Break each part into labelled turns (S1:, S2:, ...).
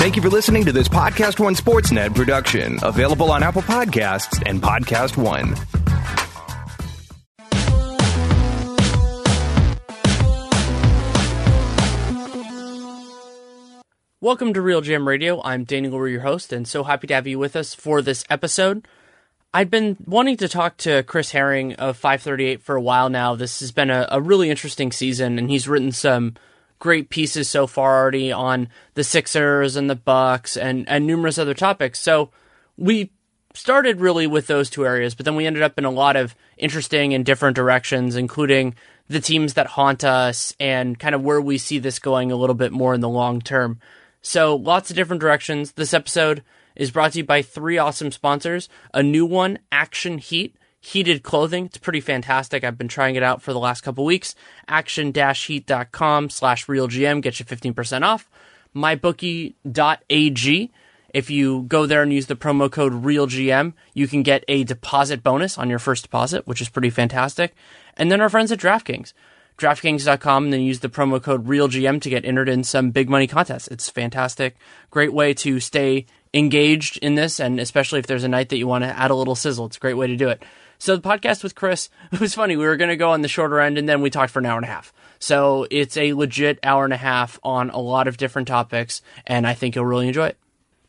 S1: Thank you for listening to this Podcast One Sportsnet production, available on Apple Podcasts and Podcast One.
S2: Welcome to RealGM Radio. I'm Danny Leroux, your host, and so happy to have you with us for this episode. I've been wanting to talk to Chris Herring of 538 for a while now. This has been a, a really interesting season, and he's written some great pieces so far already on the Sixers and the Bucks and, and numerous other topics. So we started really with those two areas, but then we ended up in a lot of interesting and different directions, including the teams that haunt us and kind of where we see this going a little bit more in the long term. So lots of different directions. This episode is brought to you by three awesome sponsors. A new one, Action Heat. Heated clothing. It's pretty fantastic. I've been trying it out for the last couple weeks. Action-heat.com slash realgm gets you 15% off. MyBookie.ag. If you go there and use the promo code REALGM, you can get a deposit bonus on your first deposit, which is pretty fantastic. And then our friends at DraftKings DraftKings.com and then use the promo code RealGM to get entered in some big money contests. It's fantastic. Great way to stay engaged in this, and especially if there's a night that you want to add a little sizzle, it's a great way to do it. So the podcast with Chris, it was funny. We were going to go on the shorter end and then we talked for an hour and a half. So it's a legit hour and a half on a lot of different topics, and I think you'll really enjoy it.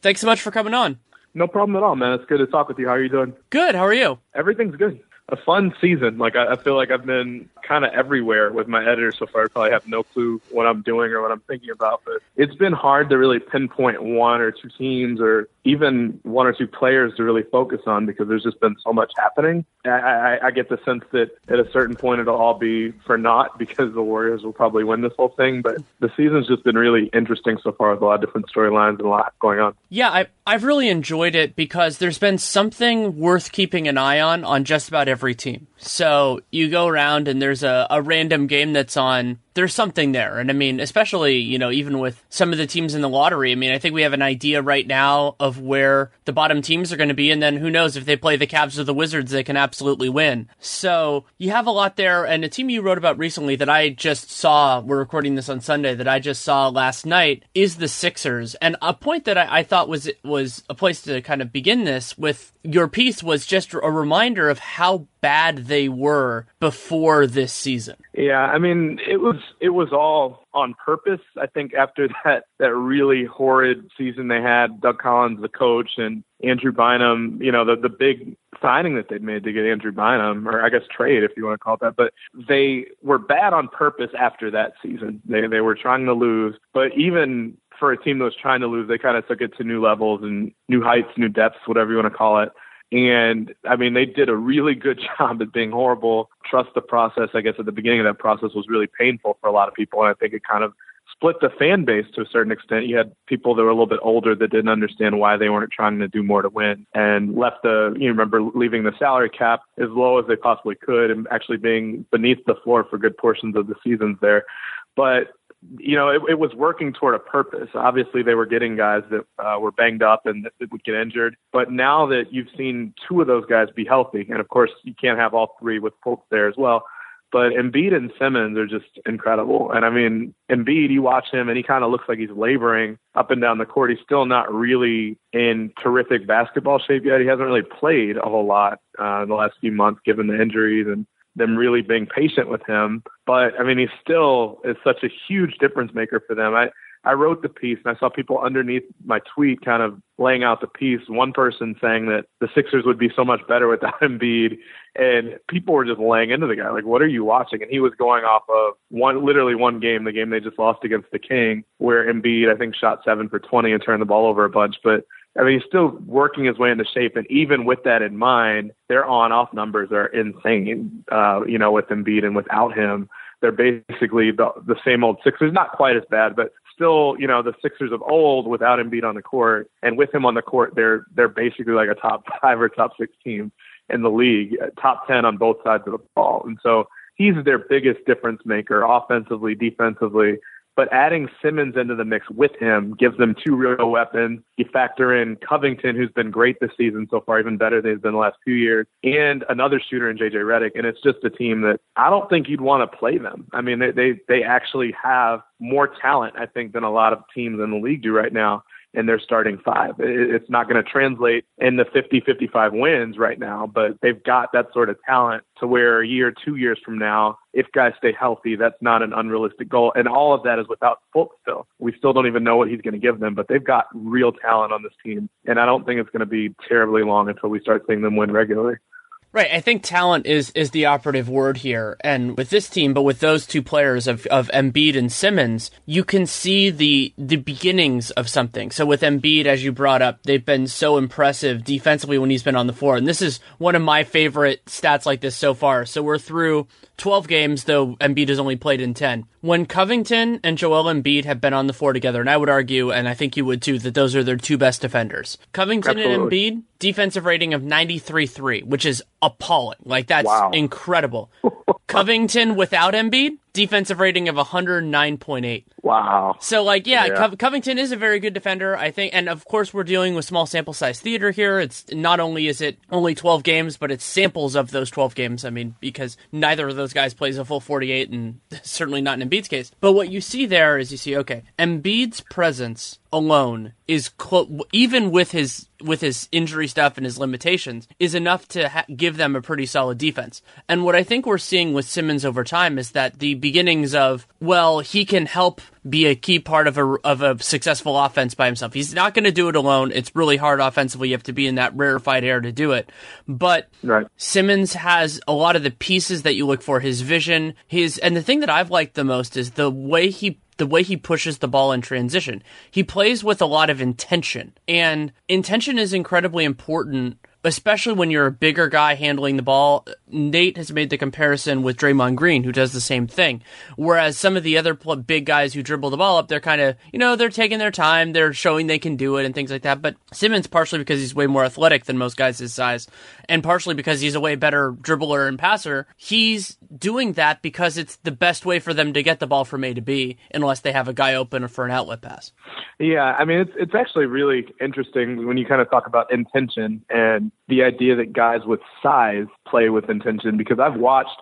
S2: Thanks so much for coming on.
S3: No problem at all, man. It's good to talk with you. How are you doing?
S2: Good. How are you?
S3: Everything's good. A fun season. Like I, I feel like I've been kind of everywhere with my editor so far. I probably have no clue what I'm doing or what I'm thinking about, but it's been hard to really pinpoint one or two teams or even one or two players to really focus on because there's just been so much happening. I, I, I get the sense that at a certain point it'll all be for naught because the Warriors will probably win this whole thing. But the season's just been really interesting so far with a lot of different storylines and a lot going on.
S2: Yeah, I, I've really enjoyed it because there's been something worth keeping an eye on on just about every team. So you go around and there's a, a random game that's on there's something there. And I mean, especially, you know, even with some of the teams in the lottery, I mean, I think we have an idea right now of where the bottom teams are going to be. And then who knows if they play the Cavs or the Wizards, they can absolutely win. So you have a lot there. And a team you wrote about recently that I just saw, we're recording this on Sunday, that I just saw last night is the Sixers. And a point that I, I thought was, was a place to kind of begin this with your piece was just a reminder of how bad they were before this season.
S3: Yeah, I mean, it was it was all on purpose. I think after that that really horrid season they had, Doug Collins, the coach, and Andrew Bynum, you know, the the big signing that they'd made to get Andrew Bynum, or I guess trade if you want to call it that. But they were bad on purpose after that season. They they were trying to lose, but even for a team that was trying to lose, they kind of took it to new levels and new heights, new depths, whatever you want to call it. And I mean, they did a really good job at being horrible. Trust the process, I guess, at the beginning of that process was really painful for a lot of people. And I think it kind of split the fan base to a certain extent. You had people that were a little bit older that didn't understand why they weren't trying to do more to win and left the, you remember leaving the salary cap as low as they possibly could and actually being beneath the floor for good portions of the seasons there. But you know, it, it was working toward a purpose. Obviously, they were getting guys that uh, were banged up and that would get injured. But now that you've seen two of those guys be healthy, and of course, you can't have all three with Fultz there as well. But Embiid and Simmons are just incredible. And I mean, Embiid, you watch him and he kind of looks like he's laboring up and down the court. He's still not really in terrific basketball shape yet. He hasn't really played a whole lot uh, in the last few months, given the injuries and them really being patient with him. But I mean, he still is such a huge difference maker for them. I I wrote the piece and I saw people underneath my tweet kind of laying out the piece. One person saying that the Sixers would be so much better without Embiid, and people were just laying into the guy like, "What are you watching?" And he was going off of one, literally one game, the game they just lost against the King, where Embiid I think shot seven for twenty and turned the ball over a bunch, but I mean, he's still working his way into shape, and even with that in mind, their on-off numbers are insane. Uh, you know, with Embiid and without him, they're basically the, the same old Sixers. Not quite as bad, but still, you know, the Sixers of old without Embiid on the court, and with him on the court, they're they're basically like a top five or top six team in the league, top ten on both sides of the ball, and so he's their biggest difference maker offensively, defensively. But adding Simmons into the mix with him gives them two real weapons. You factor in Covington, who's been great this season so far, even better than he's been the last few years, and another shooter in JJ Redick, and it's just a team that I don't think you'd want to play them. I mean, they they, they actually have more talent, I think, than a lot of teams in the league do right now in their starting five. It's not going to translate in the 50 55 wins right now, but they've got that sort of talent to where a year, two years from now, if guys stay healthy, that's not an unrealistic goal. And all of that is without Fultz still. We still don't even know what he's going to give them, but they've got real talent on this team. And I don't think it's going to be terribly long until we start seeing them win regularly.
S2: Right. I think talent is is the operative word here. And with this team, but with those two players of, of Embiid and Simmons, you can see the the beginnings of something. So with Embiid, as you brought up, they've been so impressive defensively when he's been on the floor. And this is one of my favorite stats like this so far. So we're through 12 games, though Embiid has only played in 10. When Covington and Joel Embiid have been on the floor together, and I would argue, and I think you would too, that those are their two best defenders. Covington Absolutely. and Embiid, defensive rating of 93.3, which is appalling. Like, that's wow. incredible. Covington without Embiid, defensive rating of 109.8.
S3: Wow.
S2: So like yeah, yeah. Co- Covington is a very good defender, I think, and of course we're dealing with small sample size theater here. It's not only is it only 12 games, but it's samples of those 12 games. I mean, because neither of those guys plays a full 48 and certainly not in Embiid's case. But what you see there is you see okay, Embiid's presence alone is clo- even with his with his injury stuff and his limitations is enough to ha- give them a pretty solid defense. And what I think we're seeing with Simmons over time is that the beginnings of well, he can help be a key part of a of a successful offense by himself. He's not going to do it alone. It's really hard offensively. You have to be in that rarefied air to do it. But
S3: right.
S2: Simmons has a lot of the pieces that you look for. His vision, his and the thing that I've liked the most is the way he the way he pushes the ball in transition. He plays with a lot of intention, and intention is incredibly important especially when you're a bigger guy handling the ball. Nate has made the comparison with Draymond Green, who does the same thing. Whereas some of the other big guys who dribble the ball up, they're kind of, you know, they're taking their time, they're showing they can do it and things like that. But Simmons, partially because he's way more athletic than most guys his size, and partially because he's a way better dribbler and passer, he's doing that because it's the best way for them to get the ball from A to B, unless they have a guy open for an outlet pass.
S3: Yeah, I mean, it's it's actually really interesting when you kind of talk about intention and the idea that guys with size play with intention because I've watched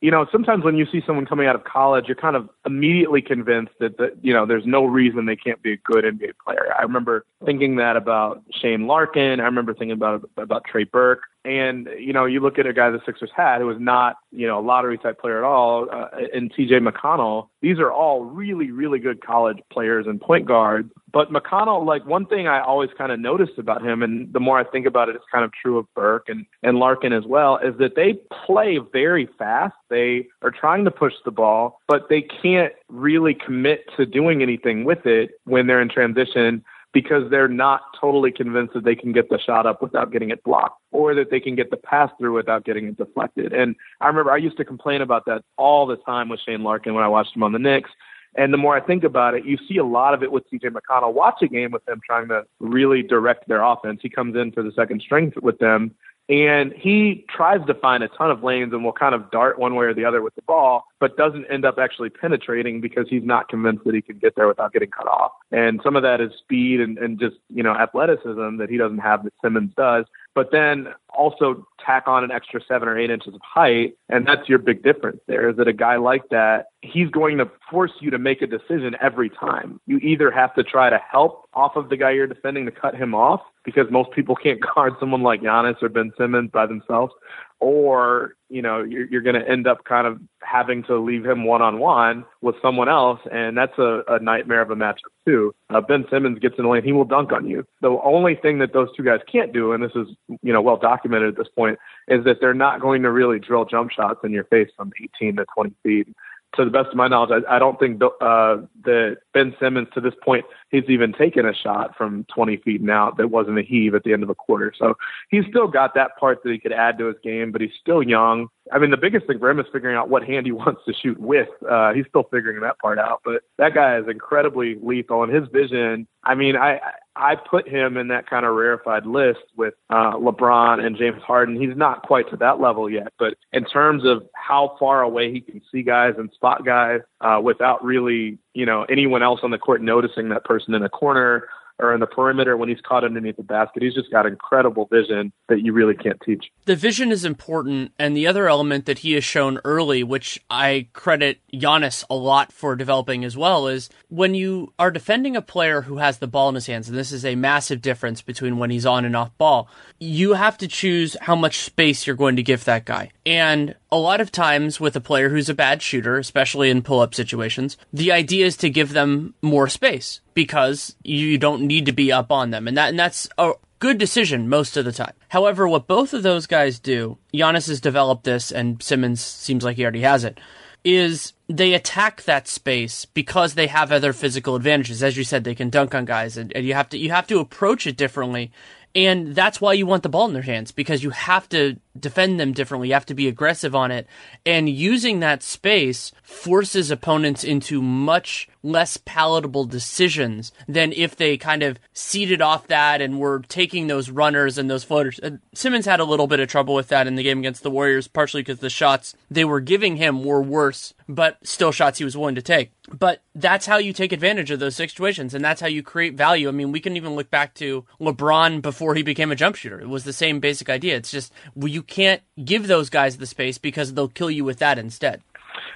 S3: you know, sometimes when you see someone coming out of college, you're kind of immediately convinced that, that you know, there's no reason they can't be a good NBA player. I remember thinking that about Shane Larkin. I remember thinking about about Trey Burke. And you know, you look at a guy the Sixers had who was not you know a lottery type player at all, uh, and T.J. McConnell. These are all really really good college players and point guards. But McConnell, like one thing I always kind of noticed about him, and the more I think about it, it's kind of true of Burke and and Larkin as well, is that they play very fast. They are trying to push the ball, but they can't really commit to doing anything with it when they're in transition because they're not totally convinced that they can get the shot up without getting it blocked or that they can get the pass through without getting it deflected. And I remember I used to complain about that all the time with Shane Larkin when I watched him on the Knicks. And the more I think about it, you see a lot of it with T.J. McConnell. Watch a game with him trying to really direct their offense. He comes in for the second string with them and he tries to find a ton of lanes and will kind of dart one way or the other with the ball, but doesn't end up actually penetrating because he's not convinced that he can get there without getting cut off. And some of that is speed and, and just, you know, athleticism that he doesn't have that Simmons does but then also tack on an extra seven or eight inches of height. And that's your big difference there is that a guy like that, he's going to force you to make a decision every time. You either have to try to help off of the guy you're defending to cut him off because most people can't guard someone like Giannis or Ben Simmons by themselves, or you know you're, you're going to end up kind of having to leave him one on one with someone else, and that's a, a nightmare of a matchup too. Uh, ben Simmons gets in the lane, he will dunk on you. The only thing that those two guys can't do, and this is you know well documented at this point, is that they're not going to really drill jump shots in your face from 18 to 20 feet to the best of my knowledge, I, I don't think uh, that Ben Simmons to this point he's even taken a shot from 20 feet and out that wasn't a heave at the end of a quarter. So he's still got that part that he could add to his game, but he's still young. I mean, the biggest thing for him is figuring out what hand he wants to shoot with. Uh, he's still figuring that part out, but that guy is incredibly lethal, and his vision. I mean, I I put him in that kind of rarefied list with uh, LeBron and James Harden. He's not quite to that level yet, but in terms of how far away he can see guys and spot guys uh, without really, you know, anyone else on the court noticing that person in a corner or in the perimeter when he's caught underneath the basket. He's just got incredible vision that you really can't teach.
S2: The vision is important, and the other element that he has shown early, which I credit Giannis a lot for developing as well, is when you are defending a player who has the ball in his hands, and this is a massive difference between when he's on and off ball, you have to choose how much space you're going to give that guy. And a lot of times with a player who's a bad shooter, especially in pull up situations, the idea is to give them more space because you don't need to be up on them. And that and that's a good decision most of the time. However, what both of those guys do, Giannis has developed this and Simmons seems like he already has it, is they attack that space because they have other physical advantages. As you said, they can dunk on guys and, and you have to you have to approach it differently. And that's why you want the ball in their hands because you have to defend them differently. You have to be aggressive on it. And using that space forces opponents into much less palatable decisions than if they kind of ceded off that and were taking those runners and those floaters. Uh, Simmons had a little bit of trouble with that in the game against the Warriors, partially because the shots they were giving him were worse, but still shots he was willing to take. But that's how you take advantage of those situations, and that's how you create value. I mean, we can even look back to LeBron before he became a jump shooter. It was the same basic idea. It's just you you can't give those guys the space because they'll kill you with that instead.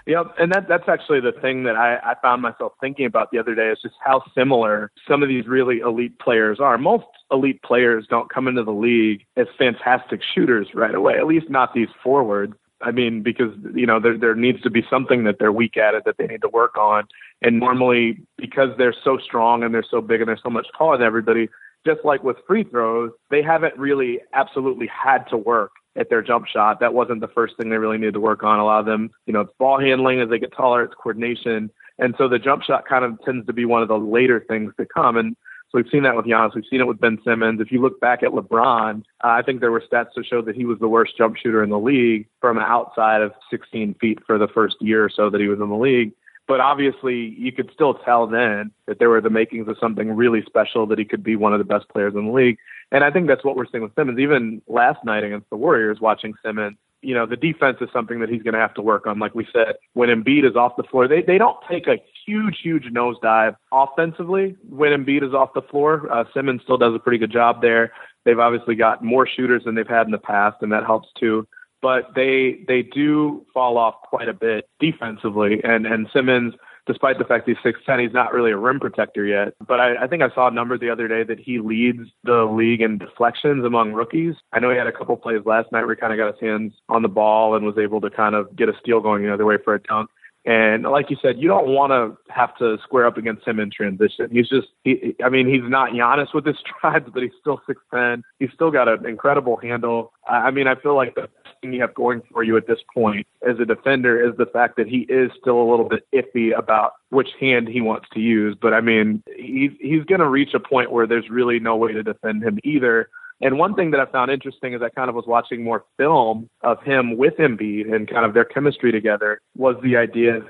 S3: Yeah, and that that's actually the thing that I, I found myself thinking about the other day is just how similar some of these really elite players are. Most elite players don't come into the league as fantastic shooters right away, at least not these forwards. I mean, because you know there there needs to be something that they're weak at it that they need to work on. And normally, because they're so strong and they're so big and they're so much taller than everybody, just like with free throws, they haven't really absolutely had to work at their jump shot. That wasn't the first thing they really needed to work on. A lot of them, you know, it's ball handling as they get taller, it's coordination. And so the jump shot kind of tends to be one of the later things to come. And we've seen that with Giannis. We've seen it with Ben Simmons. If you look back at LeBron, uh, I think there were stats to show that he was the worst jump shooter in the league from outside of 16 feet for the first year or so that he was in the league. But obviously, you could still tell then that there were the makings of something really special that he could be one of the best players in the league. And I think that's what we're seeing with Simmons. Even last night against the Warriors, watching Simmons, you know, the defense is something that he's going to have to work on. Like we said, when Embiid is off the floor, they, they don't take a huge, huge nosedive offensively when Embiid is off the floor. Uh, Simmons still does a pretty good job there. They've obviously got more shooters than they've had in the past, and that helps too but they they do fall off quite a bit defensively. And and Simmons, despite the fact he's six ten, he's not really a rim protector yet. But I, I think I saw a number the other day that he leads the league in deflections among rookies. I know he had a couple plays last night where he kind of got his hands on the ball and was able to kind of get a steal going the other way for a dunk. And like you said, you don't want to have to square up against him in transition. He's just, he, I mean, he's not Giannis with his strides, but he's still 6'10. He's still got an incredible handle. I mean, I feel like the thing you have going for you at this point as a defender is the fact that he is still a little bit iffy about which hand he wants to use. But I mean, he's, he's going to reach a point where there's really no way to defend him either. And one thing that I found interesting as I kind of was watching more film of him with Embiid and kind of their chemistry together was the idea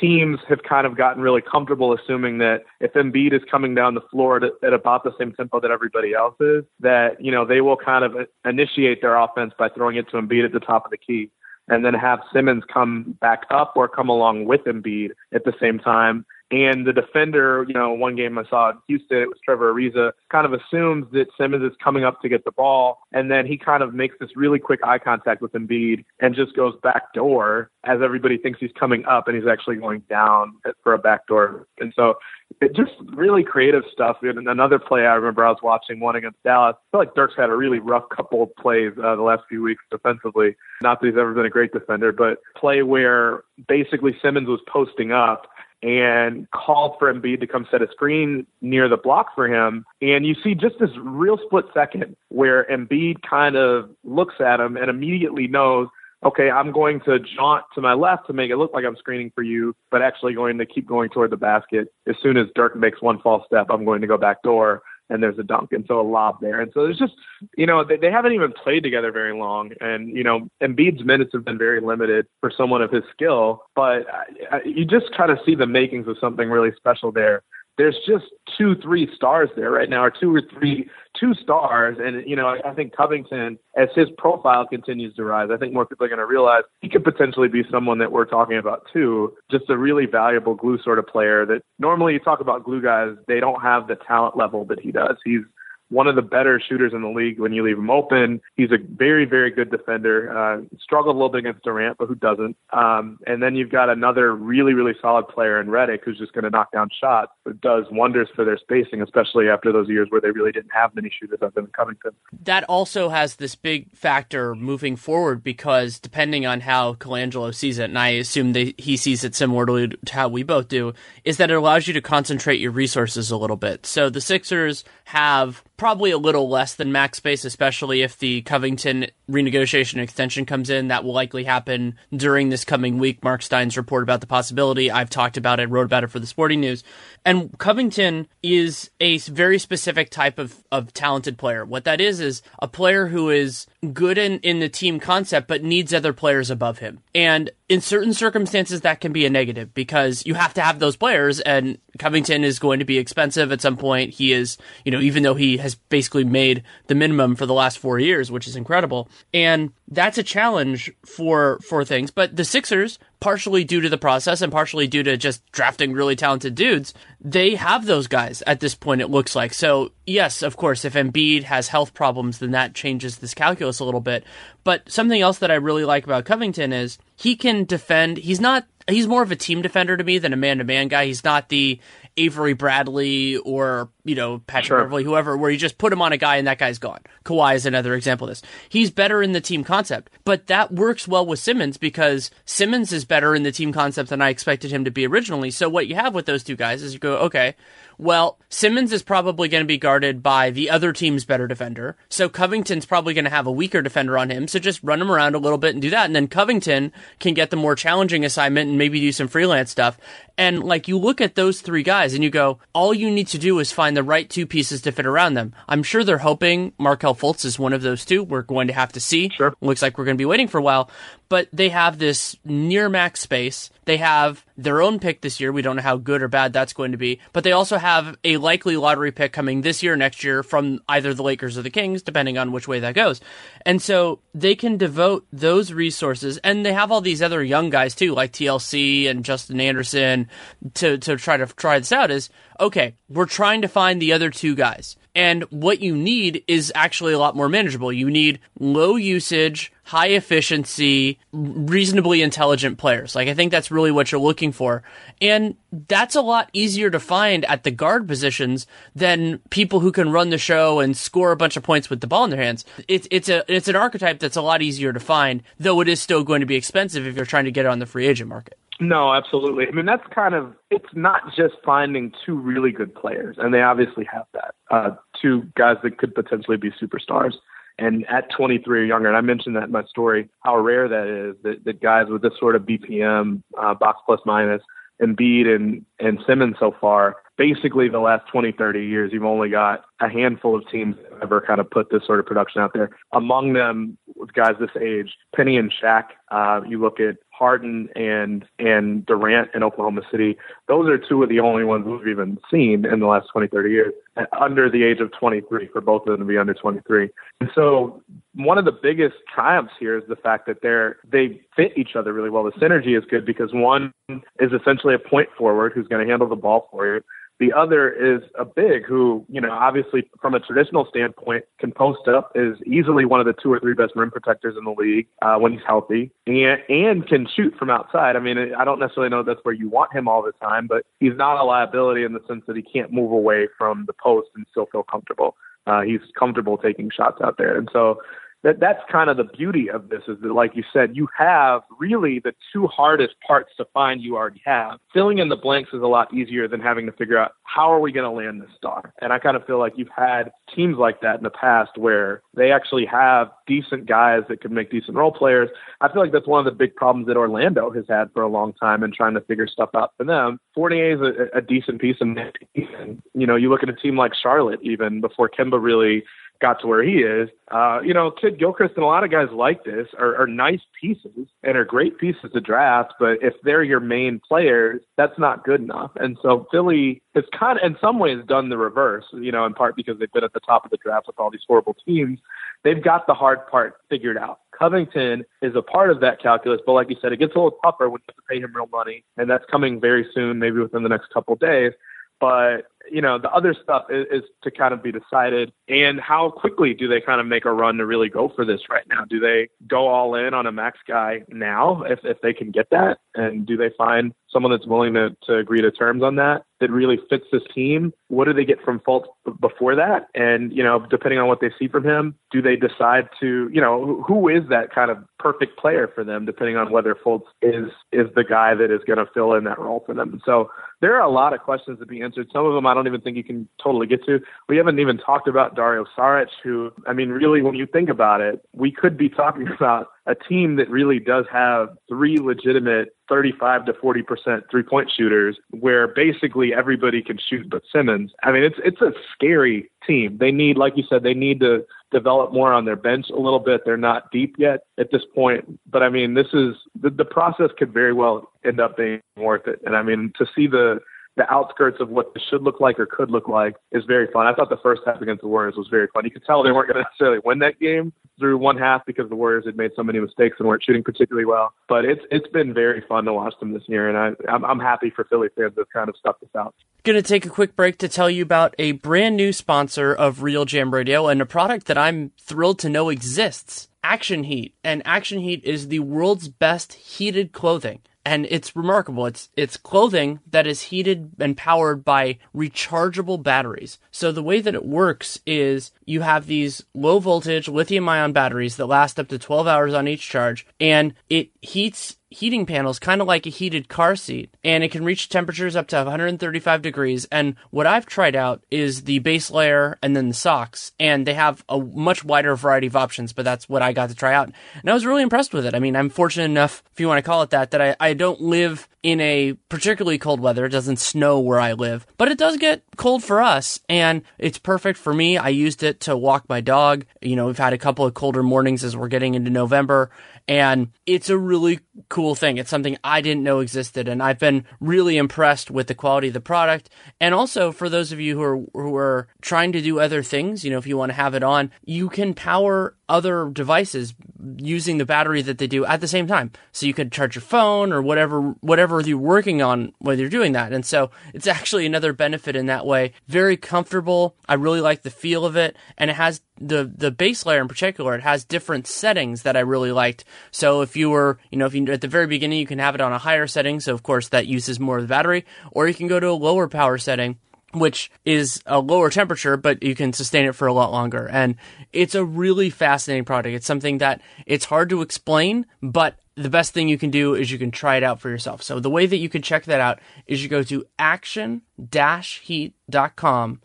S3: teams have kind of gotten really comfortable assuming that if Embiid is coming down the floor at, at, about the same tempo that everybody else is, that, you know, they will kind of initiate their offense by throwing it to Embiid at the top of the key and then have Simmons come back up or come along with Embiid at the same time And the defender, you know, one game I saw in Houston, it was Trevor Ariza, kind of assumes that Simmons is coming up to get the ball. And then he kind of makes this really quick eye contact with Embiid and just goes back door as everybody thinks he's coming up and he's actually going down for a backdoor. And so it just really creative stuff. And another play I remember I was watching one against Dallas. I feel like Dirk's had a really rough couple of plays uh, the last few weeks defensively. Not that he's ever been a great defender, but play where basically Simmons was posting up and called for Embiid to come set a screen near the block for him. And you see just this real split second where Embiid kind of looks at him and immediately knows, okay, I'm going to jaunt to my left to make it look like I'm screening for you, but actually going to keep going toward the basket. As soon as Dirk makes one false step, I'm going to go back door and there's a dunk, and so a lob there. And so there's just, you know, they, they haven't even played together very long, and you know, Embiid's minutes have been very limited for someone of his skill, but uh, you just kind of see the makings of something really special there there's just two, three stars there right now, or two or three, two stars. And, you know, I, I think Covington, as his profile continues to rise, I think more people are going to realize he could potentially be someone that we're talking about too. Just a really valuable glue sort of player that normally you talk about glue guys, they don't have the talent level that he does. He's one of the better shooters in the league when you leave him open. He's a very, very good defender. Uh, struggled a little bit against Durant, but who doesn't? Um, and then you've got another really, really solid player in Redick who's just going to knock down shots, but does wonders for their spacing, especially after those years where they really didn't have many shooters other than Covington.
S2: That also has this big factor moving forward because depending on how Colangelo sees it, and I assume that he sees it similarly to how we both do, is that it allows you to concentrate your resources a little bit. So the Sixers have probably a little less than max space, especially if the Covington renegotiation extension comes in. That will likely happen during this coming week. Mark Stein's report about the possibility. I've talked about it, wrote about it for the Sporting News. And Covington is a very specific type of, of talented player. What that is, is a player who is good in, in the team concept, but needs other players above him. And in certain circumstances, that can be a negative because you have to have those players, and Covington is going to be expensive at some point. He is, you know, even though he has basically made the minimum for the last four years, which is incredible. And that's a challenge for for things. But the Sixers, partially due to the process and partially due to just drafting really talented dudes, they have those guys at this point. It looks like so. Yes, of course, if Embiid has health problems, then that changes this calculus a little bit. But something else that I really like about Covington is he can defend. He's not. He's more of a team defender to me than a man to man guy. He's not the Avery Bradley or you know Patrick sure. Beverley, whoever, where you just put him on a guy and that guy's gone. Kawhi is another example of this. He's better in the team concept, but that works well with Simmons because Simmons is better in the team concept than I expected him to be originally. So what you have with those two guys is you go, okay, well, Simmons is probably going to be guarded by the other team's better defender. So Covington's probably going to have a weaker defender on him. So just run him around a little bit and do that. And then Covington can get the more challenging assignment and maybe do some freelance stuff. And like you look at those three guys and you go, all you need to do is find the right two pieces to fit around them. I'm sure they're hoping Markelle Fultz is one of those two. We're going to have to see.
S3: Sure.
S2: Looks like we're going to be waiting for a while. But they have this near max space. They have their own pick this year. We don't know how good or bad that's going to be. But they also have a likely lottery pick coming this year, next year from either the Lakers or the Kings, depending on which way that goes. And so they can devote those resources. And they have all these other young guys too, like TLC and Justin Anderson to, to try to try this out is okay, we're trying to find the other two guys. And what you need is actually a lot more manageable. You need low usage, high efficiency, reasonably intelligent players. Like, I think that's really what you're looking for. And that's a lot easier to find at the guard positions than people who can run the show and score a bunch of points with the ball in their hands. It's, it's a, it's an archetype that's a lot easier to find, though it is still going to be expensive if you're trying to get it on the free agent market.
S3: No, absolutely. I mean, that's kind of, it's not just finding two really good players, and they obviously have that. Uh, two guys that could potentially be superstars. And at 23 or younger, and I mentioned that in my story, how rare that is that, that guys with this sort of BPM, uh, box plus minus, Embiid and, and Simmons so far, basically the last 20, 30 years, you've only got a handful of teams that ever kind of put this sort of production out there. Among them, with guys this age, Penny and Shaq, uh, you look at Harden and and Durant in Oklahoma City, those are two of the only ones we've even seen in the last 20, 30 years under the age of 23 for both of them to be under 23. And so one of the biggest triumphs here is the fact that they're they fit each other really well. The synergy is good because one is essentially a point forward who's going to handle the ball for you. The other is a big who, you know, obviously from a traditional standpoint can post up, is easily one of the two or three best rim protectors in the league uh, when he's healthy, and and can shoot from outside. I mean, I don't necessarily know that's where you want him all the time, but he's not a liability in the sense that he can't move away from the post and still feel comfortable. Uh, he's comfortable taking shots out there, and so that that's kind of the beauty of this is that like you said you have really the two hardest parts to find you already have. Filling in the blanks is a lot easier than having to figure out how are we going to land this star. And i kind of feel like you've had teams like that in the past where they actually have decent guys that could make decent role players. I feel like that's one of the big problems that orlando has had for a long time in trying to figure stuff out for them. Fournier is a, a decent piece of you know you look at a team like charlotte even before kemba really got to where he is. Uh, you know, Kidd Gilchrist and a lot of guys like this are, are nice pieces and are great pieces to draft, but if they're your main players, that's not good enough. And so Philly has kind of, in some ways, done the reverse, you know, in part because they've been at the top of the draft with all these horrible teams. They've got the hard part figured out. Covington is a part of that calculus, but like you said, it gets a little tougher when you have to pay him real money, and that's coming very soon, maybe within the next couple of days. But you know, the other stuff is, is, to kind of be decided. And how quickly do they kind of make a run to really go for this right now? Do they go all in on a max guy now if, if they can get that? And do they find someone that's willing to, to agree to terms on that that really fits this team? What do they get from Fultz before that? And, you know, depending on what they see from him, do they decide to, you know, who is that kind of perfect player for them, depending on whether Fultz is, is the guy that is going to fill in that role for them? So there are a lot of questions to be answered. Some of them I don't even think you can totally get to. We haven't even talked about Dario Saric, who, I mean, really, when you think about it, we could be talking about a team that really does have three legitimate 35 to 40 percent three point shooters, where basically everybody can shoot but Simmons. I mean, it's it's a scary team. They need, like you said, they need to develop more on their bench a little bit. They're not deep yet at this point, but I mean, this is the, the process could very well end up being worth it. And I mean, to see the the outskirts of what this should look like or could look like is very fun. I thought the first half against the Warriors was very fun. You could tell they weren't going to necessarily win that game through one half because the Warriors had made so many mistakes and weren't shooting particularly well. But it's it's been very fun to watch them this year, and I I'm, I'm happy for Philly fans to kind of stuff this out.
S2: Going to take a quick break to tell you about a brand new sponsor of RealGM Radio and a product that I'm thrilled to know exists. Action Heat, and Action Heat is the world's best heated clothing and it's remarkable. It's it's clothing that is heated and powered by rechargeable batteries. So the way that it works is you have these low voltage lithium ion batteries that last up to 12 hours on each charge and it heats heating panels kind of like a heated car seat and it can reach temperatures up to 135 degrees and what i've tried out is the base layer and then the socks and they have a much wider variety of options but that's what i got to try out and i was really impressed with it i mean i'm fortunate enough if you want to call it that that i, I don't live in a particularly cold weather. It doesn't snow where I live, but it does get cold for us and it's perfect for me. I used it to walk my dog. You know, we've had a couple of colder mornings as we're getting into November and it's a really cool thing. It's something I didn't know existed, and I've been really impressed with the quality of the product. And also, for those of you who are who are trying to do other things, you know, if you want to have it on, you can power other devices using the battery that they do at the same time. So you could charge your phone or whatever whatever you're working on while you're doing that. And so it's actually another benefit in that way. Very comfortable. I really like the feel of it, and it has the the base layer in particular, it has different settings that I really liked. So if you were, you know, if you at the very beginning, you can have it on a higher setting, so of course that uses more of the battery, or you can go to a lower power setting, which is a lower temperature, but you can sustain it for a lot longer. And it's a really fascinating product. It's something that it's hard to explain, but the best thing you can do is you can try it out for yourself. So the way that you can check that out is you go to action-heat.com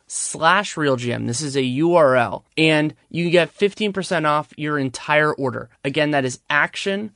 S2: slash realgm. This is a URL and you get 15% off your entire order. Again, that is action-heat.com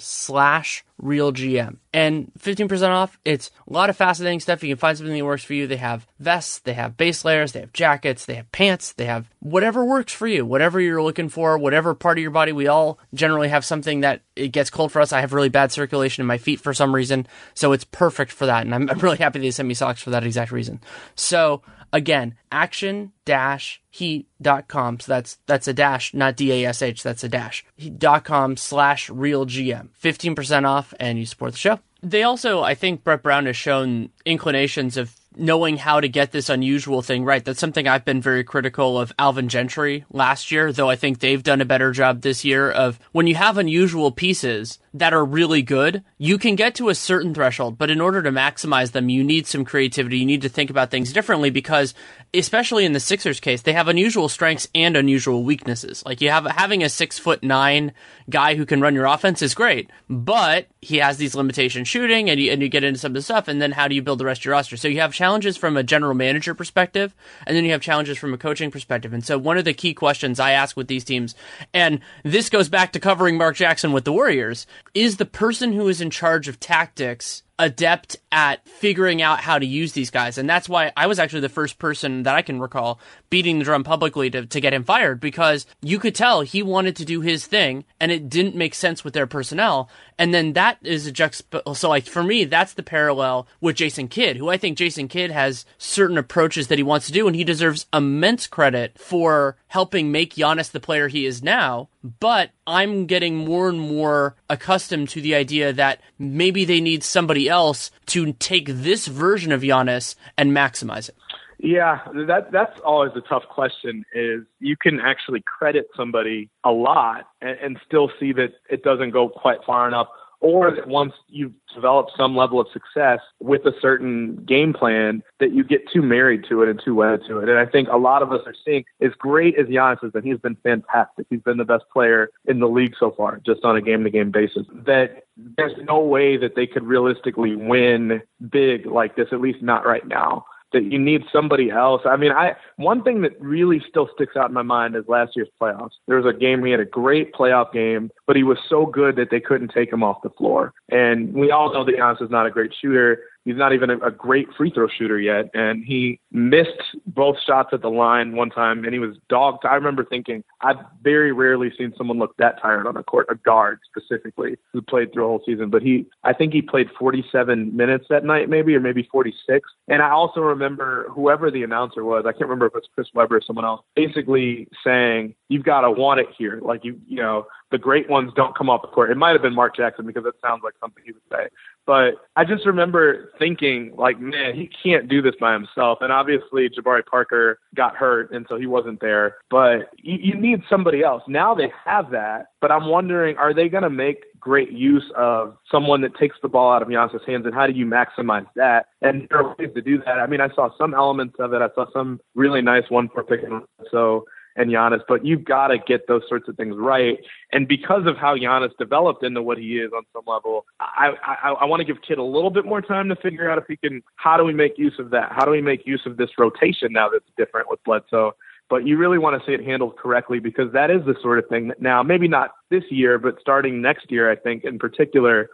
S2: slash realgm. And 15% off, it's a lot of fascinating stuff. You can find something that works for you. They have vests, they have base layers, they have jackets, they have pants, they have whatever works for you, whatever you're looking for, whatever part of your body we all generally have have something that it gets cold for us. I have really bad circulation in my feet for some reason, so it's perfect for that. And I'm, I'm really happy they sent me socks for that exact reason. So again, action dash heat.com. So that's that's a dash, not D A S H. That's a dash. Dot com slash real GM. Fifteen percent off, and you support the show. They also, I think, Brett Brown has shown inclinations of knowing how to get this unusual thing right. That's something I've been very critical of Alvin Gentry last year, though I think they've done a better job this year of when you have unusual pieces that are really good, you can get to a certain threshold, but in order to maximize them, you need some creativity. You need to think about things differently because especially in the Sixers case, they have unusual strengths and unusual weaknesses. Like you have having a six foot nine guy who can run your offense is great, but he has these limitations shooting and you, and you get into some of the stuff. And then how do you build the rest of your roster? So you have challenges from a general manager perspective, and then you have challenges from a coaching perspective. And so one of the key questions I ask with these teams, and this goes back to covering Mark Jackson with the Warriors, is the person who is in charge of tactics adept at figuring out how to use these guys. And that's why I was actually the first person that I can recall beating the drum publicly to, to get him fired because you could tell he wanted to do his thing and it didn't make sense with their personnel. And then that is a juxtap- so like for me, that's the parallel with Jason Kidd, who I think Jason Kidd has certain approaches that he wants to do and he deserves immense credit for helping make Giannis the player he is now. But I'm getting more and more accustomed to the idea that maybe they need somebody else to take this version of Giannis and maximize it.
S3: Yeah, that that's always a tough question. Is you can actually credit somebody a lot and, and still see that it doesn't go quite far enough, or that once you've developed some level of success with a certain game plan, that you get too married to it and too wedded to it. And I think a lot of us are seeing, as great as Giannis is, and he's been fantastic. He's been the best player in the league so far, just on a game-to-game basis. That there's no way that they could realistically win big like this, at least not right now that you need somebody else. I mean, I one thing that really still sticks out in my mind is last year's playoffs. There was a game he had a great playoff game, but he was so good that they couldn't take him off the floor. And we all know that Giannis is not a great shooter. He's not even a, a great free throw shooter yet, and he missed both shots at the line one time, and he was dogged. I remember thinking, I've very rarely seen someone look that tired on a court, a guard specifically, who played through a whole season. But he, I think he played 47 minutes that night, maybe, or maybe 46. And I also remember whoever the announcer was, I can't remember if it's Chris Webber or someone else, basically saying, "You've got to want it here." Like you, you know, the great ones don't come off the court. It might have been Mark Jackson because it sounds like something he would say. But I just remember thinking, like, man, he can't do this by himself. And obviously, Jabari Parker got hurt, and so he wasn't there. But you, you need somebody else. Now they have that. But I'm wondering, are they going to make great use of someone that takes the ball out of Giannis' hands, and how do you maximize that? And there are ways to do that. I mean, I saw some elements of it. I saw some really nice one for pick and so and Giannis, but you've got to get those sorts of things right. And because of how Giannis developed into what he is on some level, I, I, I want to give Kidd a little bit more time to figure out if he can. How do we make use of that? How do we make use of this rotation now that's different with Bledsoe? But you really want to see it handled correctly because that is the sort of thing that now, maybe not this year, but starting next year, I think in particular,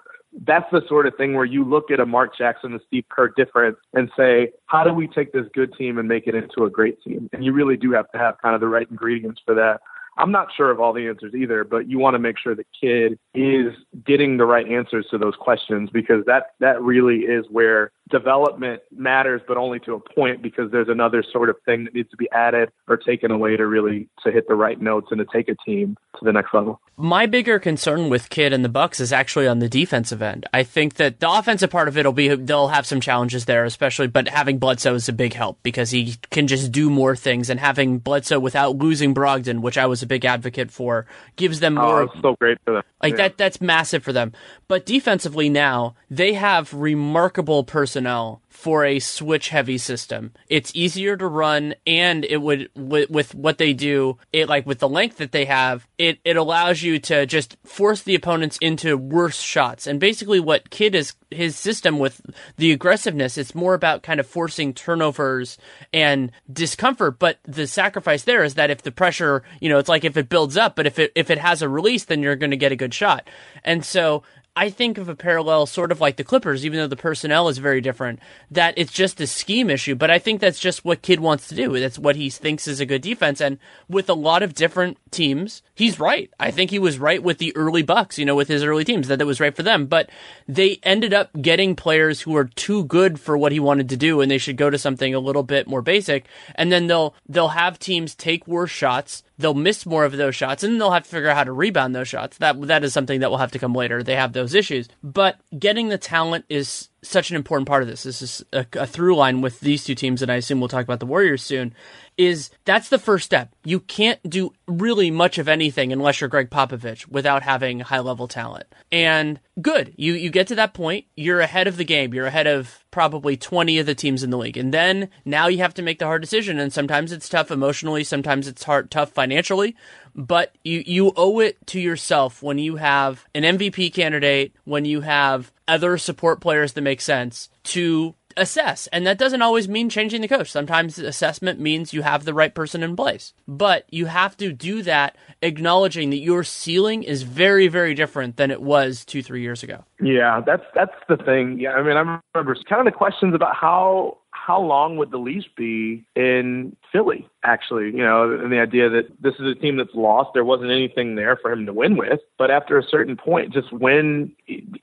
S3: that's the sort of thing where you look at a Mark Jackson and Steve Kerr difference and say, how do we take this good team and make it into a great team? And you really do have to have kind of the right ingredients for that. I'm not sure of all the answers either, but you want to make sure the kid is getting the right answers to those questions because that that really is where development matters, but only to a point because there's another sort of thing that needs to be added or taken away to really to hit the right notes and to take a team to the next level.
S2: My bigger concern with Kidd and the Bucks is actually on the defensive end. I think that the offensive part of it will be they'll have some challenges there, especially, but having Bledsoe is a big help because he can just do more things, and having Bledsoe without losing Brogdon, which I was a big advocate for, gives them oh, more.
S3: Oh, so great for them.
S2: Like yeah. that, that's massive for them. But defensively now, they have remarkable personnel for a switch heavy system. It's easier to run and it would with, with, what they do, it like with the length that they have, it it allows you to just force the opponents into worse shots. And basically what Kidd is his system with the aggressiveness, it's more about kind of forcing turnovers and discomfort, but the sacrifice there is that if the pressure, you know, it's like if it builds up, but if it if it has a release then you're going to get a good shot. And so I think of a parallel sort of like the Clippers, even though the personnel is very different, that it's just a scheme issue. But I think that's just what Kidd wants to do. That's what he thinks is a good defense. And with a lot of different teams, he's right. I think he was right with the early Bucks, you know, with his early teams, that it was right for them. But they ended up getting players who are too good for what he wanted to do, and they should go to something a little bit more basic. And then they'll they'll have teams take worse shots they'll miss more of those shots and they'll have to figure out how to rebound those shots. That that is something that will have to come later. They have those issues. But getting the talent is such an important part of this. This is a, a through line with these two teams, and I assume we'll talk about the Warriors soon. Is that's the first step. You can't do really much of anything unless you're Gregg Popovich without having high level talent. And good, you you get to that point, you're ahead of the game. You're ahead of probably 20 of the teams in the league. And then now you have to make the hard decision. And sometimes it's tough emotionally, sometimes it's hard, tough financially. But you, you owe it to yourself when you have an MVP candidate, when you have other support players that make sense to assess. And that doesn't always mean changing the coach. Sometimes assessment means you have the right person in place. But you have to do that acknowledging that your ceiling is very, very different than it was two, three years ago.
S3: Yeah, that's that's the thing. Yeah, I mean, I remember kind of the questions about how how long would the leash be in Philly, actually? You know, and the idea that this is a team that's lost, there wasn't anything there for him to win with. But after a certain point, just when,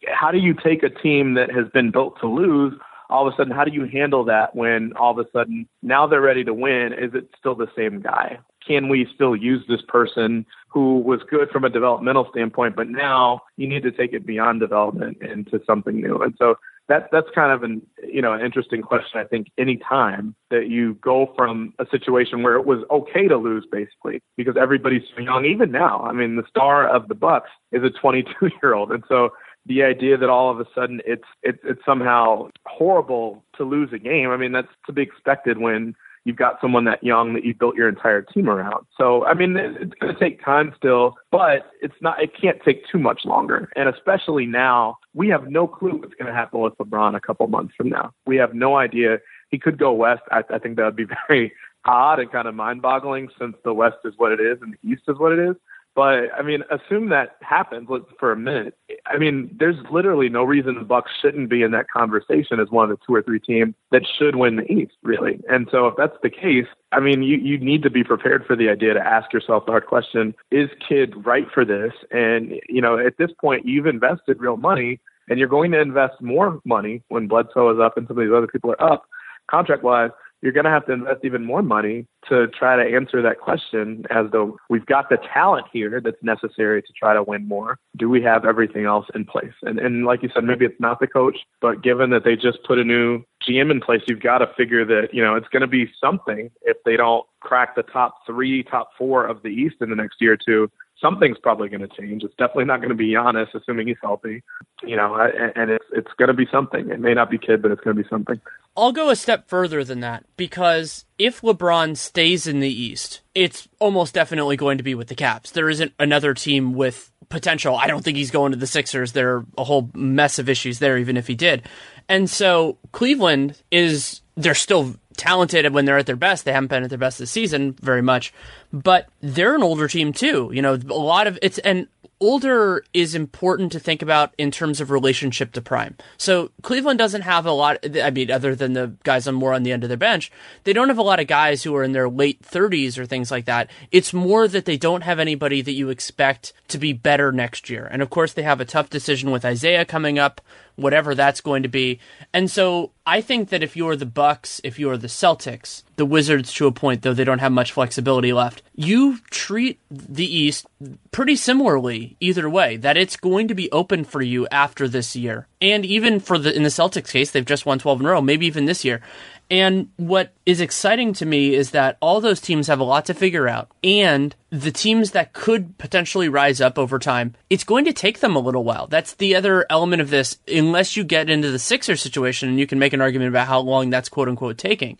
S3: how do you take a team that has been built to lose all of a sudden, how do you handle that when all of a sudden now they're ready to win? Is it still the same guy? Can we still use this person who was good from a developmental standpoint, but now you need to take it beyond development into something new? And so that that's kind of an you know an interesting question. I think any time that you go from a situation where it was okay to lose, basically, because everybody's so young, even now. I mean, the star of the Bucks is a 22 year old, and so the idea that all of a sudden it's it's it's somehow horrible to lose a game. I mean, that's to be expected when you've got someone that young that you built your entire team around. So, I mean, it's going to take time still, but it's not, it can't take too much longer. And especially now, we have no clue what's going to happen with LeBron a couple months from now. We have no idea. He could go west. I, I think that would be very odd and kind of mind boggling since the west is what it is and the east is what it is. But I mean, assume that happens for a minute. I mean, there's literally no reason the Bucks shouldn't be in that conversation as one of the two or three teams that should win the East, really. And so, if that's the case, I mean, you you need to be prepared for the idea to ask yourself the hard question: Is Kidd right for this? And you know, at this point, you've invested real money, and you're going to invest more money when Bledsoe is up and some of these other people are up, contract wise you're going to have to invest even more money to try to answer that question as though we've got the talent here that's necessary to try to win more. Do we have everything else in place? And, and like you said, maybe it's not the coach, but given that they just put a new GM in place, you've got to figure that, you know, it's going to be something if they don't crack the top three, top four of the East in the next year or two something's probably going to change. It's definitely not going to be Giannis, assuming he's healthy. You know, and it's it's going to be something. It may not be Kidd, but it's going to be something.
S2: I'll go a step further than that because if LeBron stays in the East, it's almost definitely going to be with the Cavs. There isn't another team with potential. I don't think he's going to the Sixers. There are a whole mess of issues there, even if he did. And so Cleveland is they're still talented when they're at their best. They haven't been at their best this season very much, but they're an older team too. You know, a lot of it's and older is important to think about in terms of relationship to prime. So Cleveland doesn't have a lot. I mean, other than the guys on more on the end of their bench, they don't have a lot of guys who are in their late 30s or things like that. It's more that they don't have anybody that you expect to be better next year. And of course, they have a tough decision with Isaiah coming up whatever that's going to be. And so I think that if you're the Bucks, if you're the Celtics, the Wizards to a point though they don't have much flexibility left, you treat the East pretty similarly either way. That it's going to be open for you after this year. And even for the in the Celtics case, they've just won 12 in a row, maybe even this year. And what is exciting to me is that all those teams have a lot to figure out. And the teams that could potentially rise up over time, it's going to take them a little while. That's the other element of this, unless you get into the Sixer situation and you can make an argument about how long that's quote unquote taking.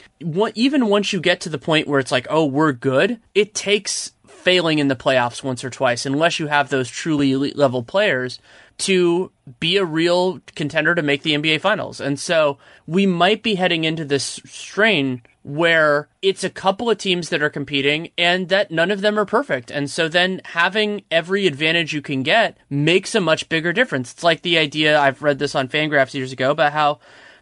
S2: Even once you get to the point where it's like, oh, we're good, it takes failing in the playoffs once or twice, unless you have those truly elite level players to be a real contender to make the NBA finals. And so we might be heading into this strain where it's a couple of teams that are competing and that none of them are perfect. And so then having every advantage you can get makes a much bigger difference. It's like the idea I've read this on Fangraphs years ago about how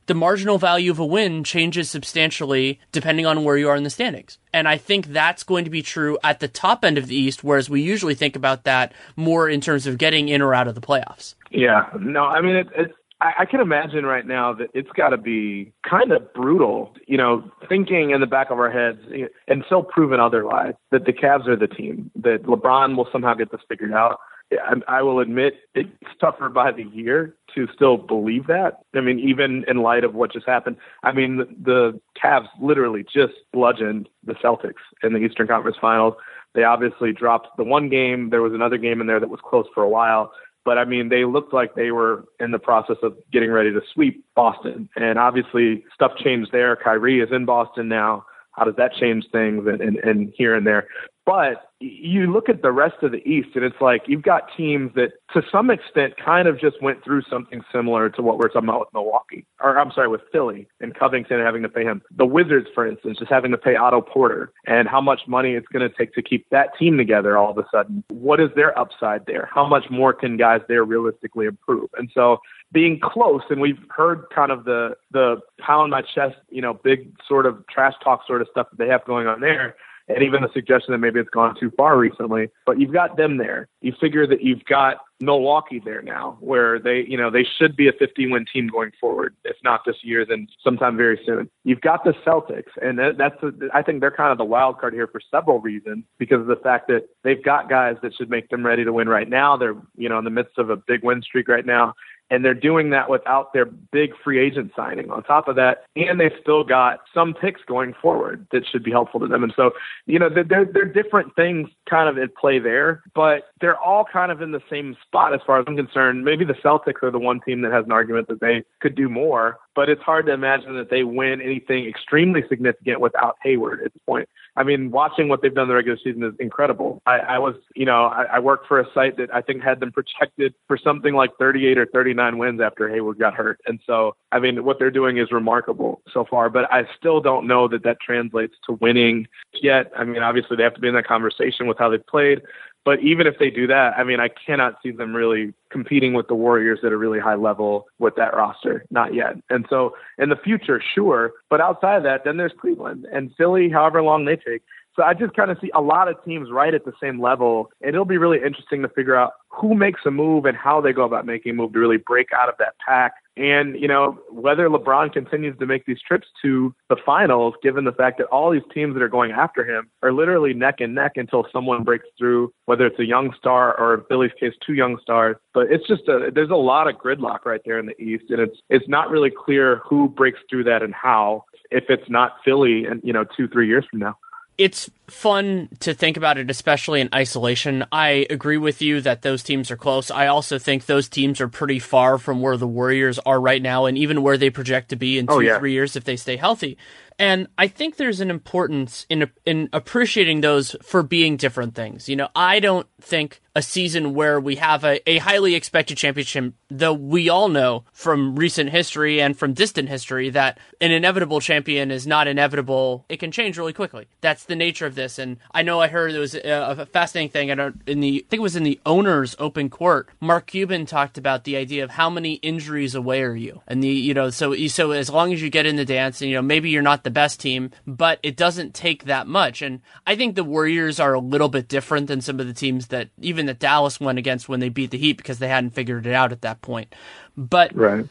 S2: the marginal value of a win changes substantially depending on where you are in the standings. And I think that's going to be true at the top end of the East, whereas we usually think about that more in terms of getting in or out of the playoffs.
S3: Yeah, no, I mean, it, it's I, can imagine right now that it's got to be kind of brutal, you know, thinking in the back of our heads and still proven otherwise that the Cavs are the team, that LeBron will somehow get this figured out. I, I will admit it's tougher by the year to still believe that. I mean, even in light of what just happened, I mean, the, the Cavs literally just bludgeoned the Celtics in the Eastern Conference Finals. They obviously dropped the one game. There was another game in there that was close for a while. But I mean, they looked like they were in the process of getting ready to sweep Boston. And obviously, stuff changed there. Kyrie is in Boston now. How does that change things and, and, and here and there? But you look at the rest of the East, and it's like you've got teams that, to some extent, kind of just went through something similar to what we're talking about with Milwaukee, or I'm sorry, with Philly and Covington having to pay him. The Wizards, for instance, just having to pay Otto Porter, and how much money it's going to take to keep that team together all of a sudden. What is their upside there? How much more can guys there realistically improve? And so being close, and we've heard kind of the the pound my chest, you know, big sort of trash talk sort of stuff that they have going on there and even the suggestion that maybe it's gone too far recently. But you've got them there. You figure that you've got Milwaukee there now, where they, you know, they should be a 50 win team going forward. If not this year, then sometime very soon. You've got the Celtics, and that's, a, I think they're kind of the wild card here for several reasons because of the fact that they've got guys that should make them ready to win right now. They're, you know, in the midst of a big win streak right now and they're doing that without their big free agent signing on top of that and they've still got some picks going forward that should be helpful to them and so you know they're they're different things kind of at play there but they're all kind of in the same spot as far as i'm concerned maybe the celtics are the one team that has an argument that they could do more but it's hard to imagine that they win anything extremely significant without Hayward at this point. I mean, watching what they've done the regular season is incredible. I, I was, you know, I, I worked for a site that I think had them projected for something like 38 or 39 wins after Hayward got hurt. And so, I mean, what they're doing is remarkable so far, but I still don't know that that translates to winning yet. I mean, obviously they have to be in that conversation with how they've played. But even if they do that, I mean, I cannot see them really competing with the Warriors at a really high level with that roster. Not yet. And so in the future, sure. But outside of that, then there's Cleveland and Philly, however long they take. So I just kind of see a lot of teams right at the same level, and it'll be really interesting to figure out who makes a move and how they go about making a move to really break out of that pack. And, you know, whether LeBron continues to make these trips to the finals, given the fact that all these teams that are going after him are literally neck and neck until someone breaks through, whether it's a young star or in Philly's case, two young stars. But it's just a, there's a lot of gridlock right there in the East. And it's, it's not really clear who breaks through that and how if it's not Philly and, you know, two, three years from now
S2: it's fun to think about it, especially in isolation. I agree with you that those teams are close. I also think those teams are pretty far from where the Warriors are right now, and even where they project to be in oh, two, oh, yeah. three years if they stay healthy. And I think there's an importance in in appreciating those for being different things. You know, I don't think a season where we have a, a highly expected championship, though we all know from recent history and from distant history that an inevitable champion is not inevitable. It can change really quickly. That's the nature of this. And I know I heard it was a, a fascinating thing. I don't in the I think it was in the owners' open court. Mark Cuban talked about the idea of how many injuries away are you, and the you know so so as long as you get in the dance, and you know maybe you're not the best team, but it doesn't take that much. And I think the Warriors are a little bit different than some of the teams that even that Dallas went against when they beat the Heat because they hadn't figured it out at that point. But
S3: right.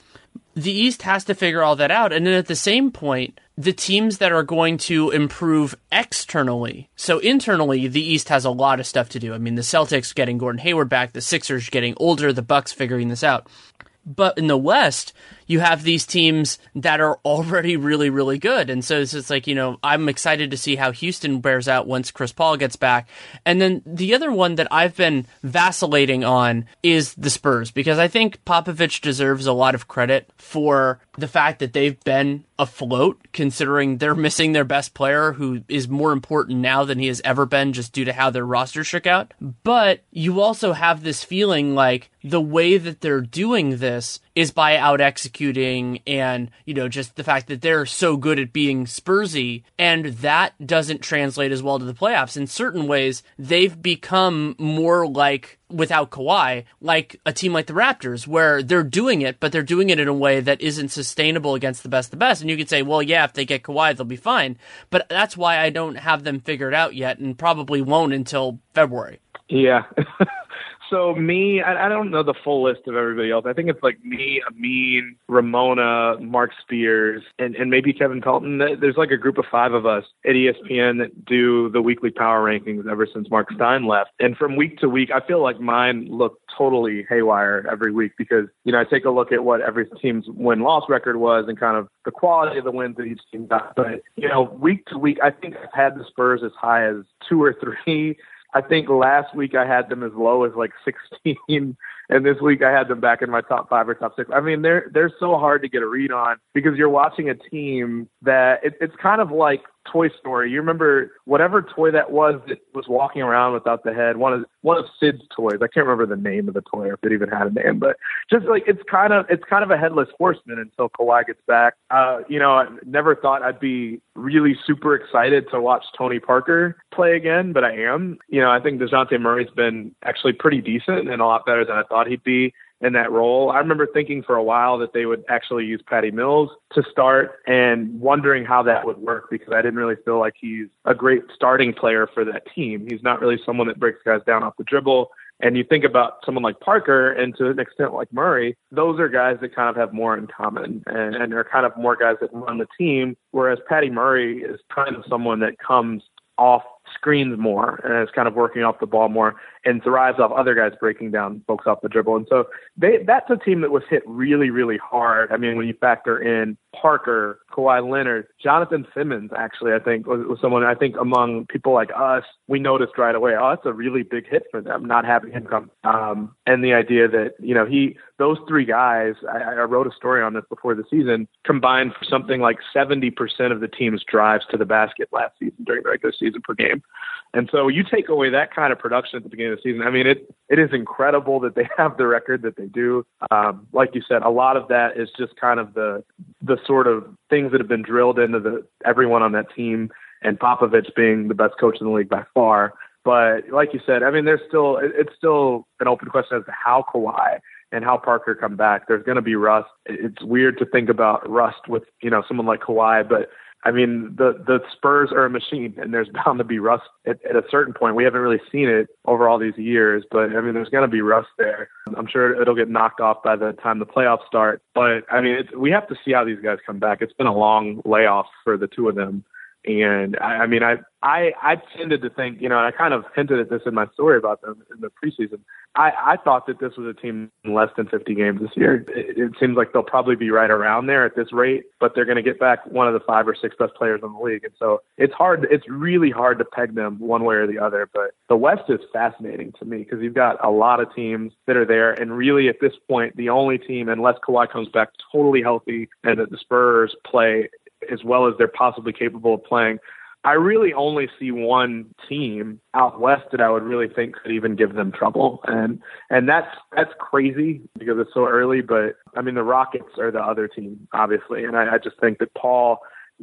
S2: the East has to figure all that out. And then at the same point, the teams that are going to improve externally. So internally, the East has a lot of stuff to do. I mean, the Celtics getting Gordon Hayward back, the Sixers getting older, the Bucks figuring this out. But in the West, you have these teams that are already really, really good. And so it's just like, you know, I'm excited to see how Houston bears out once Chris Paul gets back. And then the other one that I've been vacillating on is the Spurs because I think Popovich deserves a lot of credit for the fact that they've been afloat considering they're missing their best player who is more important now than he has ever been just due to how their roster shook out. But you also have this feeling like the way that they're doing this is by out executing and, you know, just the fact that they're so good at being Spursy. And that doesn't translate as well to the playoffs. In certain ways, they've become more like without Kawhi, like a team like the Raptors, where they're doing it, but they're doing it in a way that isn't sustainable against the best of the best. And you could say, well, yeah, if they get Kawhi, they'll be fine. But that's why I don't have them figured out yet and probably won't until February.
S3: Yeah. So me, I, I don't know the full list of everybody else. I think it's like me, Amin, Ramona, Marc Spears, and and maybe Kevin Pelton. There's like a group of five of us at ESPN that do the weekly power rankings ever since Marc Stein left. And from week to week, I feel like mine look totally haywire every week because you know I take a look at what every team's win loss record was and kind of the quality of the wins that each team got. But you know, week to week, I think I've had the Spurs as high as two or three I think last week I had them as low as like 16 and this week I had them back in my top five or top six. I mean, they're they're so hard to get a read on because you're watching a team that it, it's kind of like Toy Story. You remember whatever toy that was that was walking around without the head. One of one of Sid's toys. I can't remember the name of the toy or if it even had a name, but just like it's kind of it's kind of a headless horseman until Kawhi gets back. Uh, you know, I never thought I'd be really super excited to watch Tony Parker play again, but I am. You know, I think Dejounte Murray's been actually pretty decent and a lot better than I thought thought he'd be in that role. I remember thinking for a while that they would actually use Patty Mills to start and wondering how that would work because I didn't really feel like he's a great starting player for that team. He's not really someone that breaks guys down off the dribble. And you think about someone like Parker and to an extent like Murray, those are guys that kind of have more in common and, and are kind of more guys that run the team. Whereas Patty Murray is kind of someone that comes off screens more and is kind of working off the ball more and thrives off other guys breaking down folks off the dribble. And so they, that's a team that was hit really, really hard. I mean, when you factor in Parker, Kawhi Leonard, Jonathan Simmons, actually, I think was, was someone I think among people like us, we noticed right away, oh, that's a really big hit for them, not having him come. Um, and the idea that, you know, he, those three guys, I, I wrote a story on this before the season, combined for something like 70% of the team's drives to the basket last season during the regular season per game. And so you take away that kind of production at the beginning of the season. I mean, it it is incredible that they have the record that they do. Um, like you said, a lot of that is just kind of the the sort of things that have been drilled into the everyone on that team, and Popovich being the best coach in the league by far. But like you said, I mean, there's still it's still an open question as to how Kawhi and how Parker come back. There's going to be rust. It's weird to think about rust with you know someone like Kawhi, but I mean, the the Spurs are a machine, and there's bound to be rust at, at a certain point. We haven't really seen it over all these years, but I mean, there's going to be rust there. I'm sure it'll get knocked off by the time the playoffs start. But I mean, we have to see how these guys come back. It's been a long layoff for the two of them, and I, I mean, I I I tended to think, you know, I kind of hinted at this in my story about them in the preseason. I, I thought that this was a team in less than 50 games this year. It, it seems like they'll probably be right around there at this rate, but they're going to get back one of the five or six best players in the league, and so it's hard. It's really hard to peg them one way or the other. But the West is fascinating to me because you've got a lot of teams that are there, and really at this point, the only team, unless Kawhi comes back totally healthy and that the Spurs play as well as they're possibly capable of playing, I really only see one team out west that I would really think could even give them trouble, and and that's that's crazy because it's so early. But I mean, the Rockets are the other team, obviously, and I, I just think that Paul.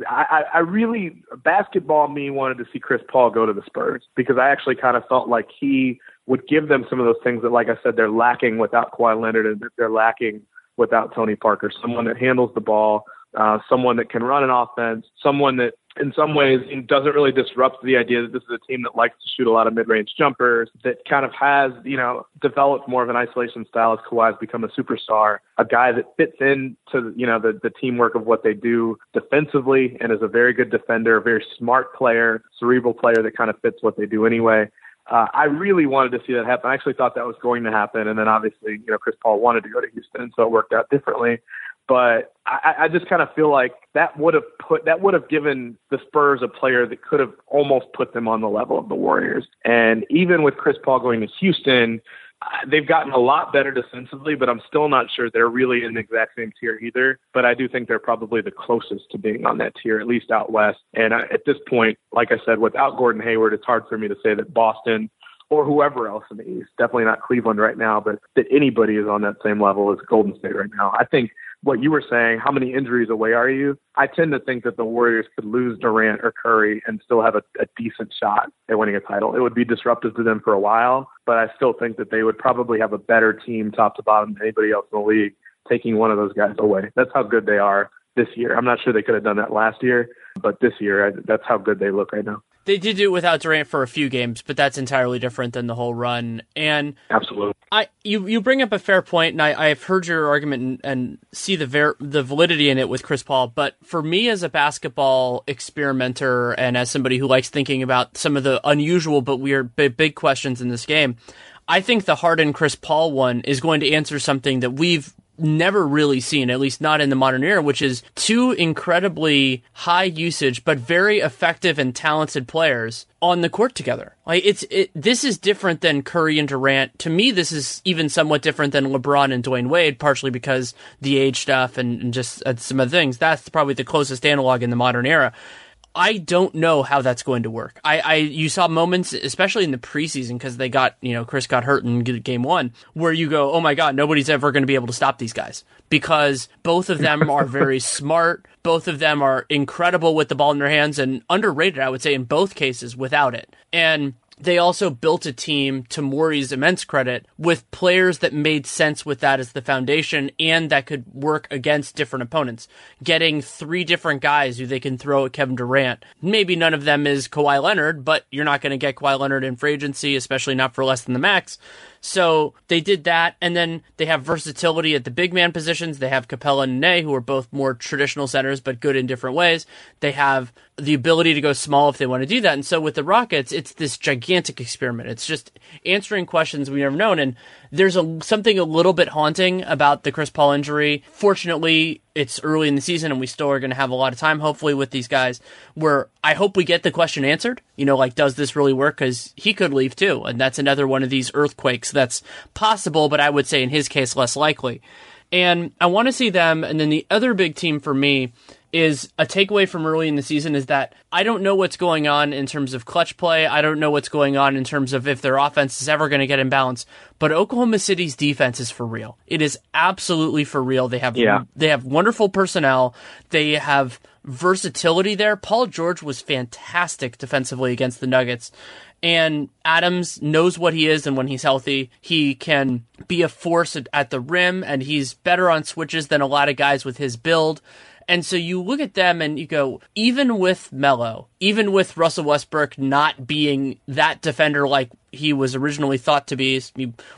S3: I, I really basketball me wanted to see Chris Paul go to the Spurs because I actually kind of felt like he would give them some of those things that, like I said, they're lacking without Kawhi Leonard and they're lacking without Tony Parker. Someone that handles the ball, uh, someone that can run an offense, someone that in some ways doesn't really disrupt the idea that this is a team that likes to shoot a lot of mid-range jumpers, that kind of has, you know, developed more of an isolation style as Kawhi's become a superstar, a guy that fits into, you know, the, the teamwork of what they do defensively and is a very good defender, a very smart player, cerebral player that kind of fits what they do anyway. Uh, I really wanted to see that happen. I actually thought that was going to happen, and then obviously, you know, Chris Paul wanted to go to Houston, so it worked out differently. But I, I just kind of feel like that would have put that would have given the Spurs a player that could have almost put them on the level of the Warriors. And even with Chris Paul going to Houston, uh, they've gotten a lot better defensively, but I'm still not sure they're really in the exact same tier either. But I do think they're probably the closest to being on that tier, at least out west. And I, at this point, like I said, without Gordon Hayward, it's hard for me to say that Boston or whoever else in the East. Definitely not Cleveland right now, but that anybody is on that same level as Golden State right now. I think what you were saying, how many injuries away are you? I tend to think that the Warriors could lose Durant or Curry and still have a, a decent shot at winning a title. It would be disruptive to them for a while, but I still think that they would probably have a better team top to bottom than anybody else in the league taking one of those guys away. That's how good they are this year. I'm not sure they could have done that last year, but this year, I, that's how good they look right now.
S2: They did do it without Durant for a few games, but that's entirely different than the whole run. And
S3: absolutely,
S2: I you you bring up a fair point, and I, I've heard your argument and, and see the ver- the validity in it with Chris Paul. But for me, as a basketball experimenter and as somebody who likes thinking about some of the unusual but weird big, big questions in this game, I think the Harden Chris Paul one is going to answer something that we've never really seen, at least not in the modern era, which is two incredibly high usage but very effective and talented players on the court together. Like it's it, this is different than Curry and Durant. To me, this is even somewhat different than LeBron and Dwyane Wade, partially because the age stuff and, and just uh, some other things. That's probably the closest analog in the modern era. I don't know how that's going to work. I, I you saw moments, especially in the preseason, because they got you know Chris got hurt in game one, where you go, oh my god, nobody's ever going to be able to stop these guys because both of them are very smart. Both of them are incredible with the ball in their hands and underrated, I would say, in both cases without it. And they also built a team, to Morey's immense credit, with players that made sense with that as the foundation and that could work against different opponents. Getting three different guys who they can throw at Kevin Durant. Maybe none of them is Kawhi Leonard, but you're not going to get Kawhi Leonard in free agency, especially not for less than the max. So they did that, and then they have versatility at the big man positions. They have Capela and Nene, who are both more traditional centers, but good in different ways. They have the ability to go small if they want to do that. And so with the Rockets, it's this gigantic experiment. It's just answering questions we've never known. And there's a something a little bit haunting about the Chris Paul injury. Fortunately, it's early in the season and we still are going to have a lot of time, hopefully, with these guys. Where I hope we get the question answered. You know, like, does this really work? Because he could leave too. And that's another one of these earthquakes that's possible, but I would say in his case, less likely. And I want to see them. And then the other big team for me is a takeaway from early in the season is that I don't know what's going on in terms of clutch play. I don't know what's going on in terms of if their offense is ever going to get in balance. But Oklahoma City's defense is for real. It is absolutely for real. They have
S3: yeah.
S2: they have wonderful personnel. They have versatility there. Paul George was fantastic defensively against the Nuggets. And Adams knows what he is, and when he's healthy, he can be a force at the rim, and he's better on switches than a lot of guys with his build. And so you look at them and you go, even with Melo, even with Russell Westbrook not being that defender like he was originally thought to be,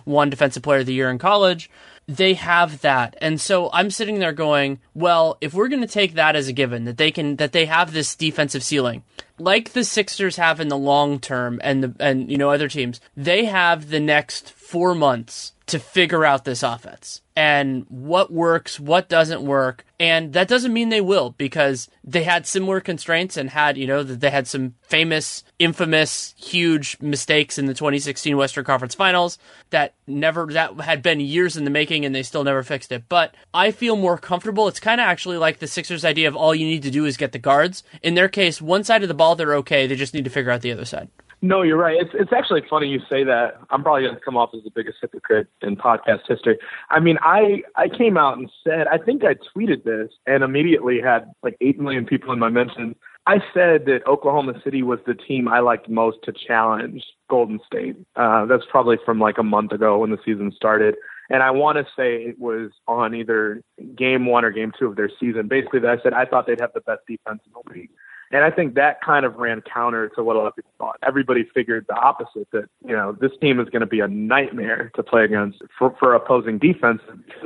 S2: won Defensive Player of the Year in college, they have that. And so I'm sitting there going, well, if we're going to take that as a given that they can that they have this defensive ceiling, like the Sixers have in the long term and the and you know other teams, they have the next 4 months to figure out this offense and what works, what doesn't work. And that doesn't mean they will because they had similar constraints and had, you know, they had some famous, infamous, huge mistakes in the 2016 Western Conference Finals that never, that had been years in the making and they still never fixed it. But I feel more comfortable. It's kind of actually like the Sixers idea of all you need to do is get the guards. In their case, one side of the ball, they're okay. They just need to figure out the other side.
S3: No, you're right. It's it's actually funny you say that. I'm probably going to come off as the biggest hypocrite in podcast history. I mean, I I came out and said I think I tweeted this and immediately had like eight million people in my mentions. I said that Oklahoma City was the team I liked most to challenge Golden State. Uh, that's probably from like a month ago when the season started. And I want to say it was on either game one or game two of their season. Basically, that I said I thought they'd have the best defense in the league. And I think that kind of ran counter to what a lot of people thought. Everybody figured the opposite that, you know, this team is going to be a nightmare to play against for, for opposing defense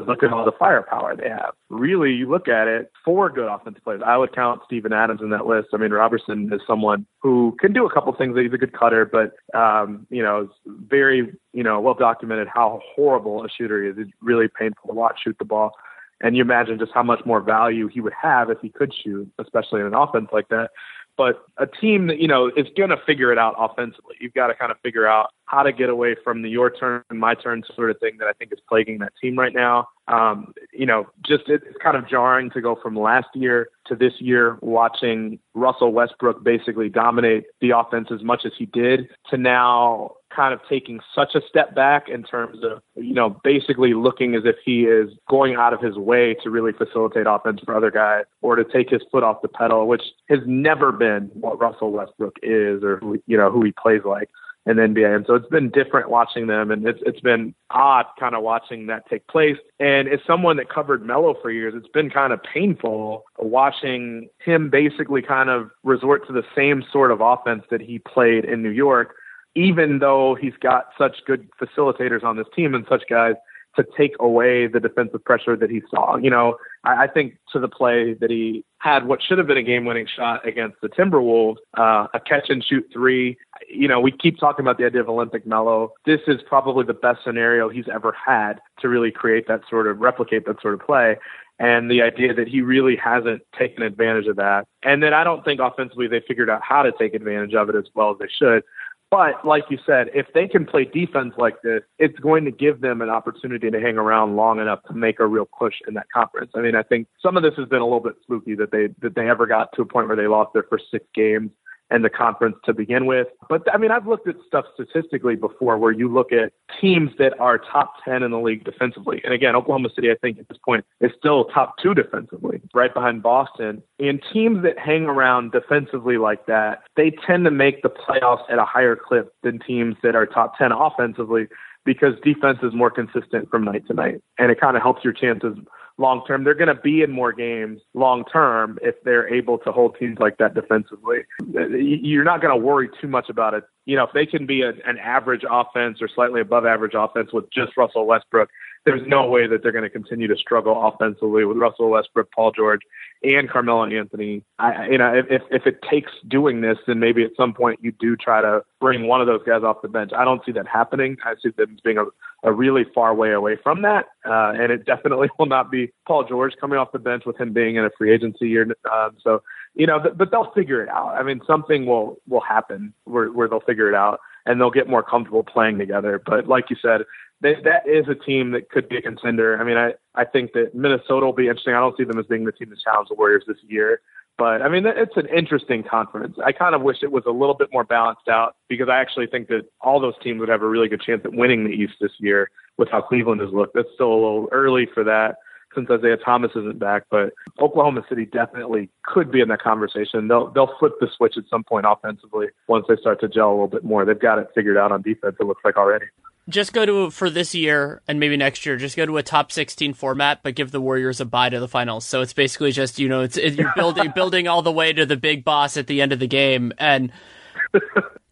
S3: look at all the firepower they have. Really, you look at it, four good offensive players. I would count Steven Adams in that list. I mean, Roberson is someone who can do a couple things. He's a good cutter, but, um, you know, very, you know, well documented how horrible a shooter he is. It's really painful to watch shoot the ball. And you imagine just how much more value he would have if he could shoot, especially in an offense like that. But a team that, you know, is going to figure it out offensively. You've got to kind of figure out how to get away from the your turn, my turn sort of thing that I think is plaguing that team right now. Um, you know, just it's kind of jarring to go from last year to this year watching Russell Westbrook basically dominate the offense as much as he did to now kind of taking such a step back in terms of, you know, basically looking as if he is going out of his way to really facilitate offense for other guys or to take his foot off the pedal, which has never been what Russell Westbrook is or, you know, who he plays like in the NBA. And so it's been different watching them and it's it's been odd kind of watching that take place. And as someone that covered Melo for years, it's been kind of painful watching him basically kind of resort to the same sort of offense that he played in New York, even though he's got such good facilitators on this team and such guys to take away the defensive pressure that he saw. You know, I, I think to the play that he had what should have been a game winning shot against the Timberwolves, uh, a catch and shoot three. You know, we keep talking about the idea of Olympic Melo. This is probably the best scenario he's ever had to really create that sort of replicate that sort of play. And the idea that he really hasn't taken advantage of that. And then I don't think offensively they figured out how to take advantage of it as well as they should. But like you said, if they can play defense like this, it's going to give them an opportunity to hang around long enough to make a real push in that conference. I mean, I think some of this has been a little bit spooky that they that they ever got to a point where they lost their first six games and the conference to begin with. But I mean, I've looked at stuff statistically before where you look at teams that are top 10 in the league defensively. And again, Oklahoma City, I think at this point is still top two defensively, right behind Boston. And teams that hang around defensively like that, they tend to make the playoffs at a higher clip than teams that are top 10 offensively because defense is more consistent from night to night. And it kind of helps your chances long term. They're going to be in more games long term if they're able to hold teams like that defensively. You're not going to worry too much about it. You know, if they can be a, an average offense or slightly above average offense with just Russell Westbrook, there's no way that they're going to continue to struggle offensively with Russell Westbrook, Paul George, and Carmelo Anthony. I, you know, if if it takes doing this, then maybe at some point you do try to bring one of those guys off the bench. I don't see that happening. I see them being a, a really far way away from that, uh, and it definitely will not be Paul George coming off the bench with him being in a free agency year. Um, so, you know, th- but they'll figure it out. I mean, something will will happen where where they'll figure it out and they'll get more comfortable playing together. But like you said, they, that is a team that could be a contender. I mean, I, I think that Minnesota will be interesting. I don't see them as being the team to challenge the Warriors this year. But I mean, it's an interesting conference. I kind of wish it was a little bit more balanced out because I actually think that all those teams would have a really good chance at winning the East this year with how Cleveland has looked. It's still a little early for that since Isaiah Thomas isn't back, but Oklahoma City definitely could be in that conversation. They'll they'll flip the switch at some point offensively once they start to gel a little bit more. They've got it figured out on defense. It looks like already
S2: just go to for this year and maybe next year. Just go to a top sixteen format, but give the Warriors a bye to the finals. So it's basically just you know it's it, you're building building all the way to the big boss at the end of the game. And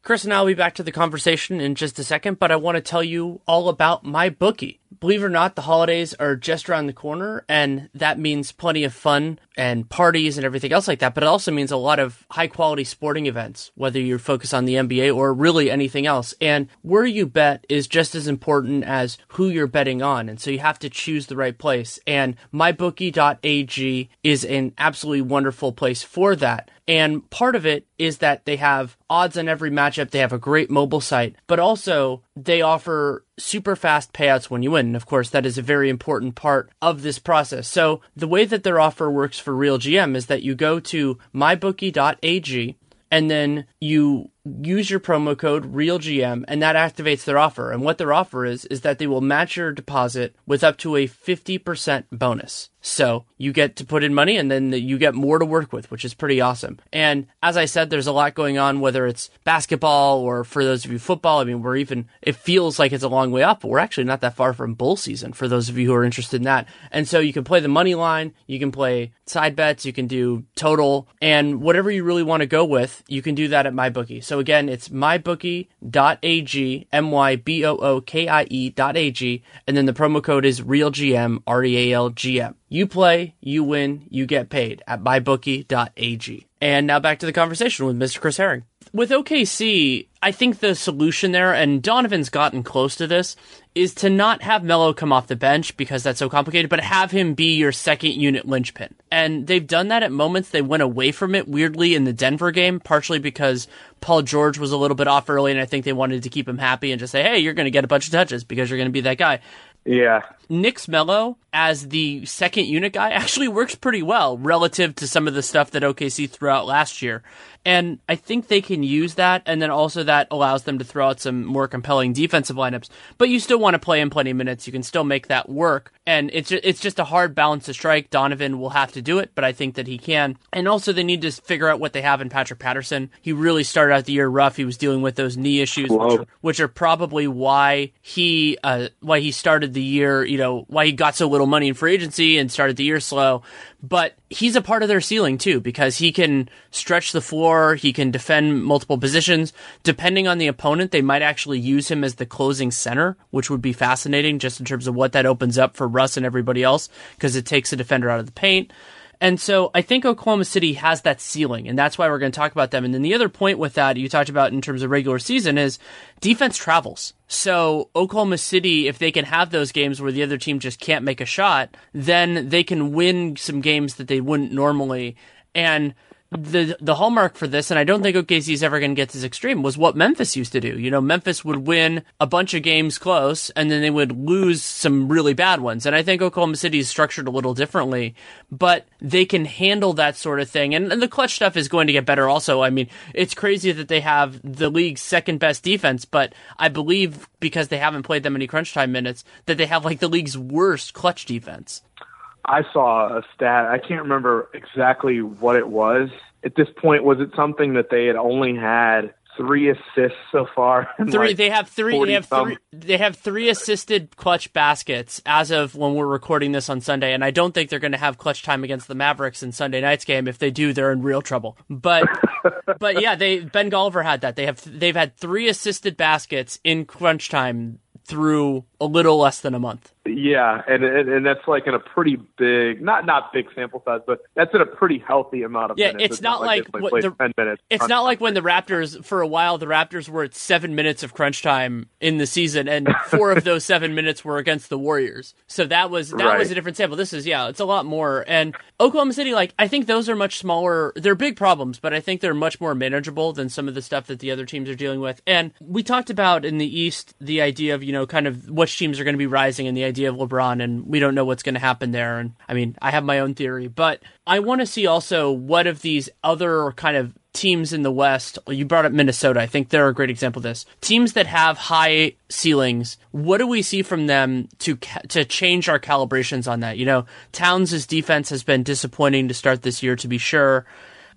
S2: Chris and I will be back to the conversation in just a second, but I want to tell you all about my bookie believe it or not, the holidays are just around the corner, and that means plenty of fun and parties and everything else like that. But it also means a lot of high quality sporting events, whether you're focused on the NBA or really anything else. And where you bet is just as important as who you're betting on. And so you have to choose the right place. And mybookie.ag is an absolutely wonderful place for that. And part of it is that they have odds on every matchup. They have a great mobile site, but also they offer super fast payouts when you win. And of course, that is a very important part of this process. So the way that their offer works for RealGM is that you go to mybookie.ag and then you use your promo code RealGM and that activates their offer. And what their offer is is that they will match your deposit with up to a 50% bonus. So you get to put in money and then you get more to work with, which is pretty awesome. And as I said, there's a lot going on, whether it's basketball or for those of you football. I mean, we're even, it feels like it's a long way up, but we're actually not that far from bowl season for those of you who are interested in that. And so you can play the money line, you can play side bets, you can do total, and whatever you really want to go with, you can do that at MyBookie. So again, it's mybookie.ag, M Y B O O K I E.ag, and then the promo code is RealGM, R E A L G M. You play, you win, you get paid at mybookie.ag. And now back to the conversation with Mr. Chris Herring. With OKC, I think the solution there, and Donovan's gotten close to this, is to not have Melo come off the bench because that's so complicated, but have him be your second unit linchpin. And they've done that at moments. They went away from it weirdly in the Denver game, partially because Paul George was a little bit off early, and I think they wanted to keep him happy and just say, hey, you're going to get a bunch of touches because you're going to be that guy.
S3: Yeah.
S2: Nick's Melo as the second unit guy actually works pretty well relative to some of the stuff that OKC threw out last year. And I think they can use that. And then also that allows them to throw out some more compelling defensive lineups. But you still want to play in plenty of minutes. You can still make that work. And it's, it's just a hard balance to strike. Donovan will have to do it, but I think that he can. And also they need to figure out what they have in Patrick Patterson. He really started out the year rough. He was dealing with those knee issues, which are, which are, probably why he, uh, why he started the year, you know, why he got so little money in free agency and started the year slow. But he's a part of their ceiling too because he can stretch the floor, he can defend multiple positions. Depending on the opponent, they might actually use him as the closing center, which would be fascinating just in terms of what that opens up for Russ and everybody else because it takes a defender out of the paint. And so I think Oklahoma City has that ceiling, and that's why we're going to talk about them. And then the other point with that you talked about in terms of regular season is defense travels. So Oklahoma City, if they can have those games where the other team just can't make a shot, then they can win some games that they wouldn't normally. And the the hallmark for this, and I don't think OKC is ever going to get this extreme, was what Memphis used to do. You know, Memphis would win a bunch of games close, and then they would lose some really bad ones. And I think Oklahoma City is structured a little differently, but they can handle that sort of thing. And, and the clutch stuff is going to get better. Also, I mean, it's crazy that they have the league's second best defense, but I believe because they haven't played that many crunch time minutes, that they have like the league's worst clutch defense.
S3: I saw a stat. I can't remember exactly what it was. At this point, was it something that they had only had three assists so far?
S2: Three.
S3: Like
S2: they have three. They have three. They have three assisted clutch baskets as of when we're recording this on Sunday, and I don't think they're going to have clutch time against the Mavericks in Sunday night's game. If they do, they're in real trouble. But, but yeah, they Ben Golliver had that. They have they've had three assisted baskets in crunch time through a little less than a month.
S3: Yeah, and, and and that's like in a pretty big, not not big sample size, but that's in a pretty healthy amount of
S2: yeah,
S3: minutes.
S2: it's, it's not, like,
S3: like
S2: what the,
S3: ten minutes.
S2: It's not like when the Raptors, for a while, the Raptors were at seven minutes of crunch time in the season, and four of those seven minutes were against the Warriors. So that was that
S3: Right.
S2: was a different sample. This is yeah, it's a lot more. And Oklahoma City, like I think those are much smaller. They're big problems, but I think they're much more manageable than some of the stuff that the other teams are dealing with. And we talked about in the East the idea of you know kind of which teams are going to be rising, and the idea of LeBron, and we don't know what's going to happen there. And I mean, I have my own theory, but I want to see also what of these other kind of teams in the West. You brought up Minnesota. I think they're a great example of this. Teams that have high ceilings. What do we see from them to ca- to change our calibrations on that? You know, Towns' defense has been disappointing to start this year, to be sure.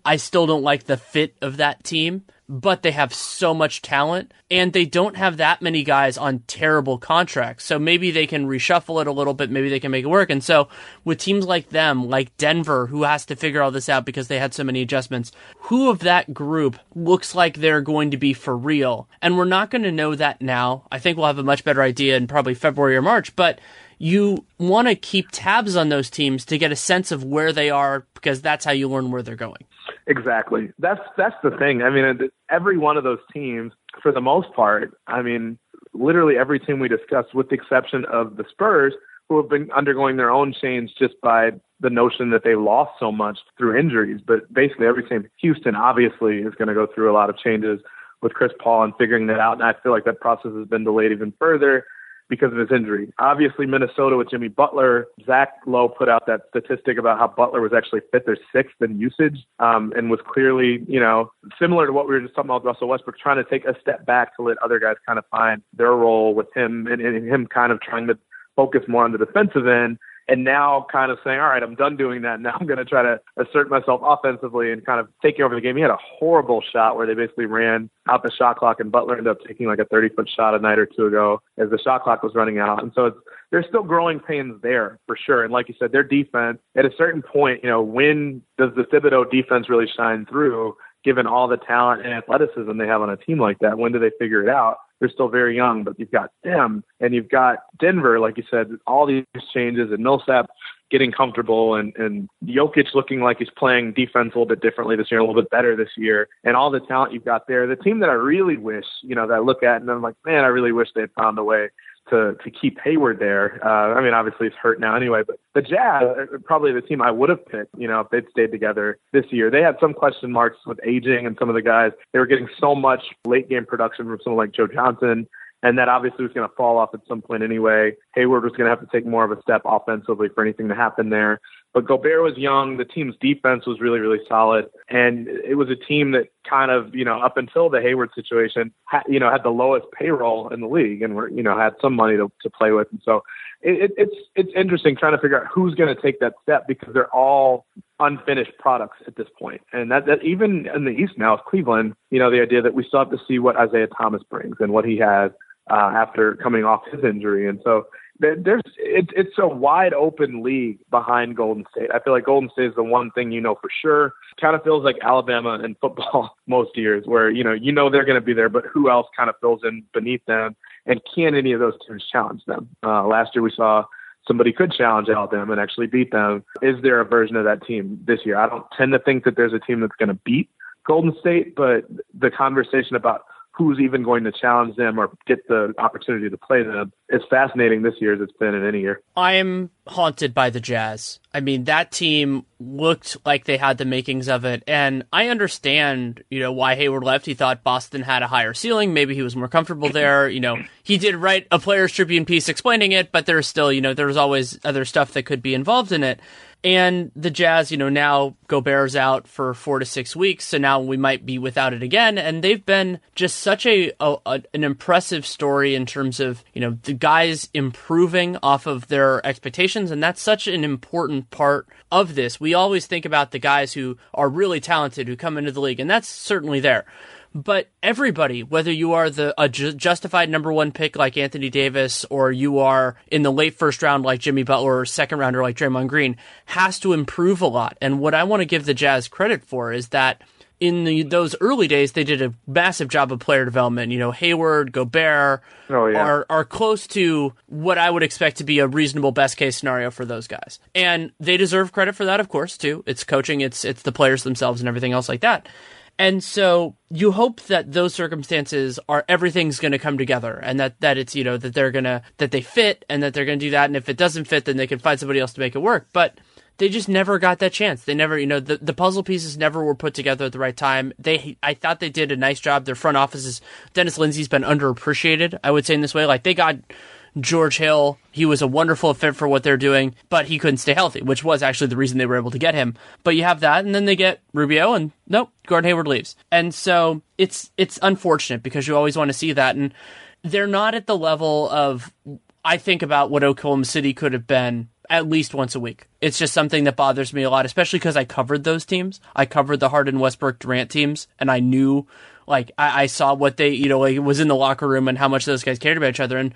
S2: I still don't like the fit of that team, but they have so much talent and they don't have that many guys on terrible contracts. So maybe they can reshuffle it a little bit. Maybe they can make it work. And so with teams like them, like Denver, who has to figure all this out because they had so many adjustments, who of that group looks like they're going to be for real? And we're not going to know that now. I think we'll have a much better idea in probably February or March, but you want to keep tabs on those teams to get a sense of where they are because that's how you learn where they're going.
S3: Exactly. That's that's the thing. I mean, every one of those teams, for the most part, I mean, literally every team we discussed, with the exception of the Spurs, who have been undergoing their own change just by the notion that they lost so much through injuries. But basically, every team, Houston obviously is going to go through a lot of changes with Chris Paul and figuring that out. And I feel like that process has been delayed even further because of his injury. Obviously, Minnesota with Jimmy Butler, Zach Lowe put out that statistic about how Butler was actually fifth or sixth in usage um, and was clearly, you know, similar to what we were just talking about with Russell Westbrook, trying to take a step back to let other guys kind of find their role with him and, and him kind of trying to focus more on the defensive end. And now kind of saying, all right, I'm done doing that. Now I'm going to try to assert myself offensively and kind of taking over the game. He had a horrible shot where they basically ran out the shot clock, and Butler ended up taking like a 30 foot shot a night or two ago as the shot clock was running out. And so it's, there's still growing pains there for sure. And like you said, their defense at a certain point, you know, when does the Thibodeau defense really shine through? Given all the talent and athleticism they have on a team like that, when do they figure it out? They're still very young, but you've got them and you've got Denver, like you said, all these changes and Millsap getting comfortable and, and Jokic looking like he's playing defense a little bit differently this year, a little bit better this year, and all the talent you've got there. The team that I really wish, you know, that I look at and I'm like, man, I really wish they had found a way to to keep Hayward there. Uh, I mean, obviously he's hurt now anyway, but the Jazz probably the team I would have picked. You know, if they'd stayed together this year, they had some question marks with aging and some of the guys. They were getting so much late game production from someone like Joe Johnson. And that obviously was going to fall off at some point anyway. Hayward was going to have to take more of a step offensively for anything to happen there. But Gobert was young. The team's defense was really, really solid. And it was a team that kind of, you know, up until the Hayward situation, had, you know, had the lowest payroll in the league and were, you know, had some money to, to play with. And so it, it's, it's interesting trying to figure out who's going to take that step because they're all unfinished products at this point. And that, that even in the East now with Cleveland, you know, the idea that we still have to see what Isaiah Thomas brings and what he has uh, after coming off his injury. And so there's it, it's a wide open league behind Golden State. I feel like Golden State is the one thing you know for sure. Kind of feels like Alabama in football most years, where you know you know they're going to be there, but who else kind of fills in beneath them? And can any of those teams challenge them? Uh, last year we saw somebody could challenge Alabama and actually beat them. Is there a version of that team this year? I don't tend to think that there's a team that's going to beat Golden State, but the conversation about who's even going to challenge them or get the opportunity to play them is fascinating this year as it's been in any year.
S2: I am haunted by the Jazz. I mean, that team looked like they had the makings of it. And I understand, you know, why Hayward left. He thought Boston had a higher ceiling. Maybe he was more comfortable there. You know, he did write a Players Tribune piece explaining it, but there's still, you know, there's always other stuff that could be involved in it. And the Jazz, you know, now Gobert's out for four to six weeks, so now we might be without it again. And they've been just such a, a, a, an impressive story in terms of you know the guys improving off of their expectations, and that's such an important part of this. We always think about the guys who are really talented who come into the league, and that's certainly there. But everybody, whether you are the a ju- justified number one pick like Anthony Davis, or you are in the late first round like Jimmy Butler, or second rounder like Draymond Green, has to improve a lot. And what I want to give the Jazz credit for is that in the, those early days, they did a massive job of player development. You know, Hayward, Gobert
S3: oh, yeah.
S2: are are close to what I would expect to be a reasonable best case scenario for those guys, and they deserve credit for that, of course, too. It's coaching, it's it's the players themselves, and everything else like that. And so you hope that those circumstances are everything's going to come together and that, that it's, you know, that they're going to, that they fit and that they're going to do that. And if it doesn't fit, then they can find somebody else to make it work. But they just never got that chance. They never, you know, the, the puzzle pieces never were put together at the right time. They, I thought they did a nice job. Their front offices, Dennis Lindsey's been underappreciated, I would say in this way. Like they got, George Hill. He was a wonderful fit for what they're doing, but he couldn't stay healthy, which was actually the reason they were able to get him. But you have that, and then they get Rubio, and nope, Gordon Hayward leaves. And so it's it's unfortunate because you always want to see that, and they're not at the level of I think about what Oklahoma City could have been at least once a week. It's just something that bothers me a lot, especially because I covered those teams. I covered the Harden, Westbrook, Durant teams, and I knew, like, I, I saw what they, you know, like, was in the locker room and how much those guys cared about each other. And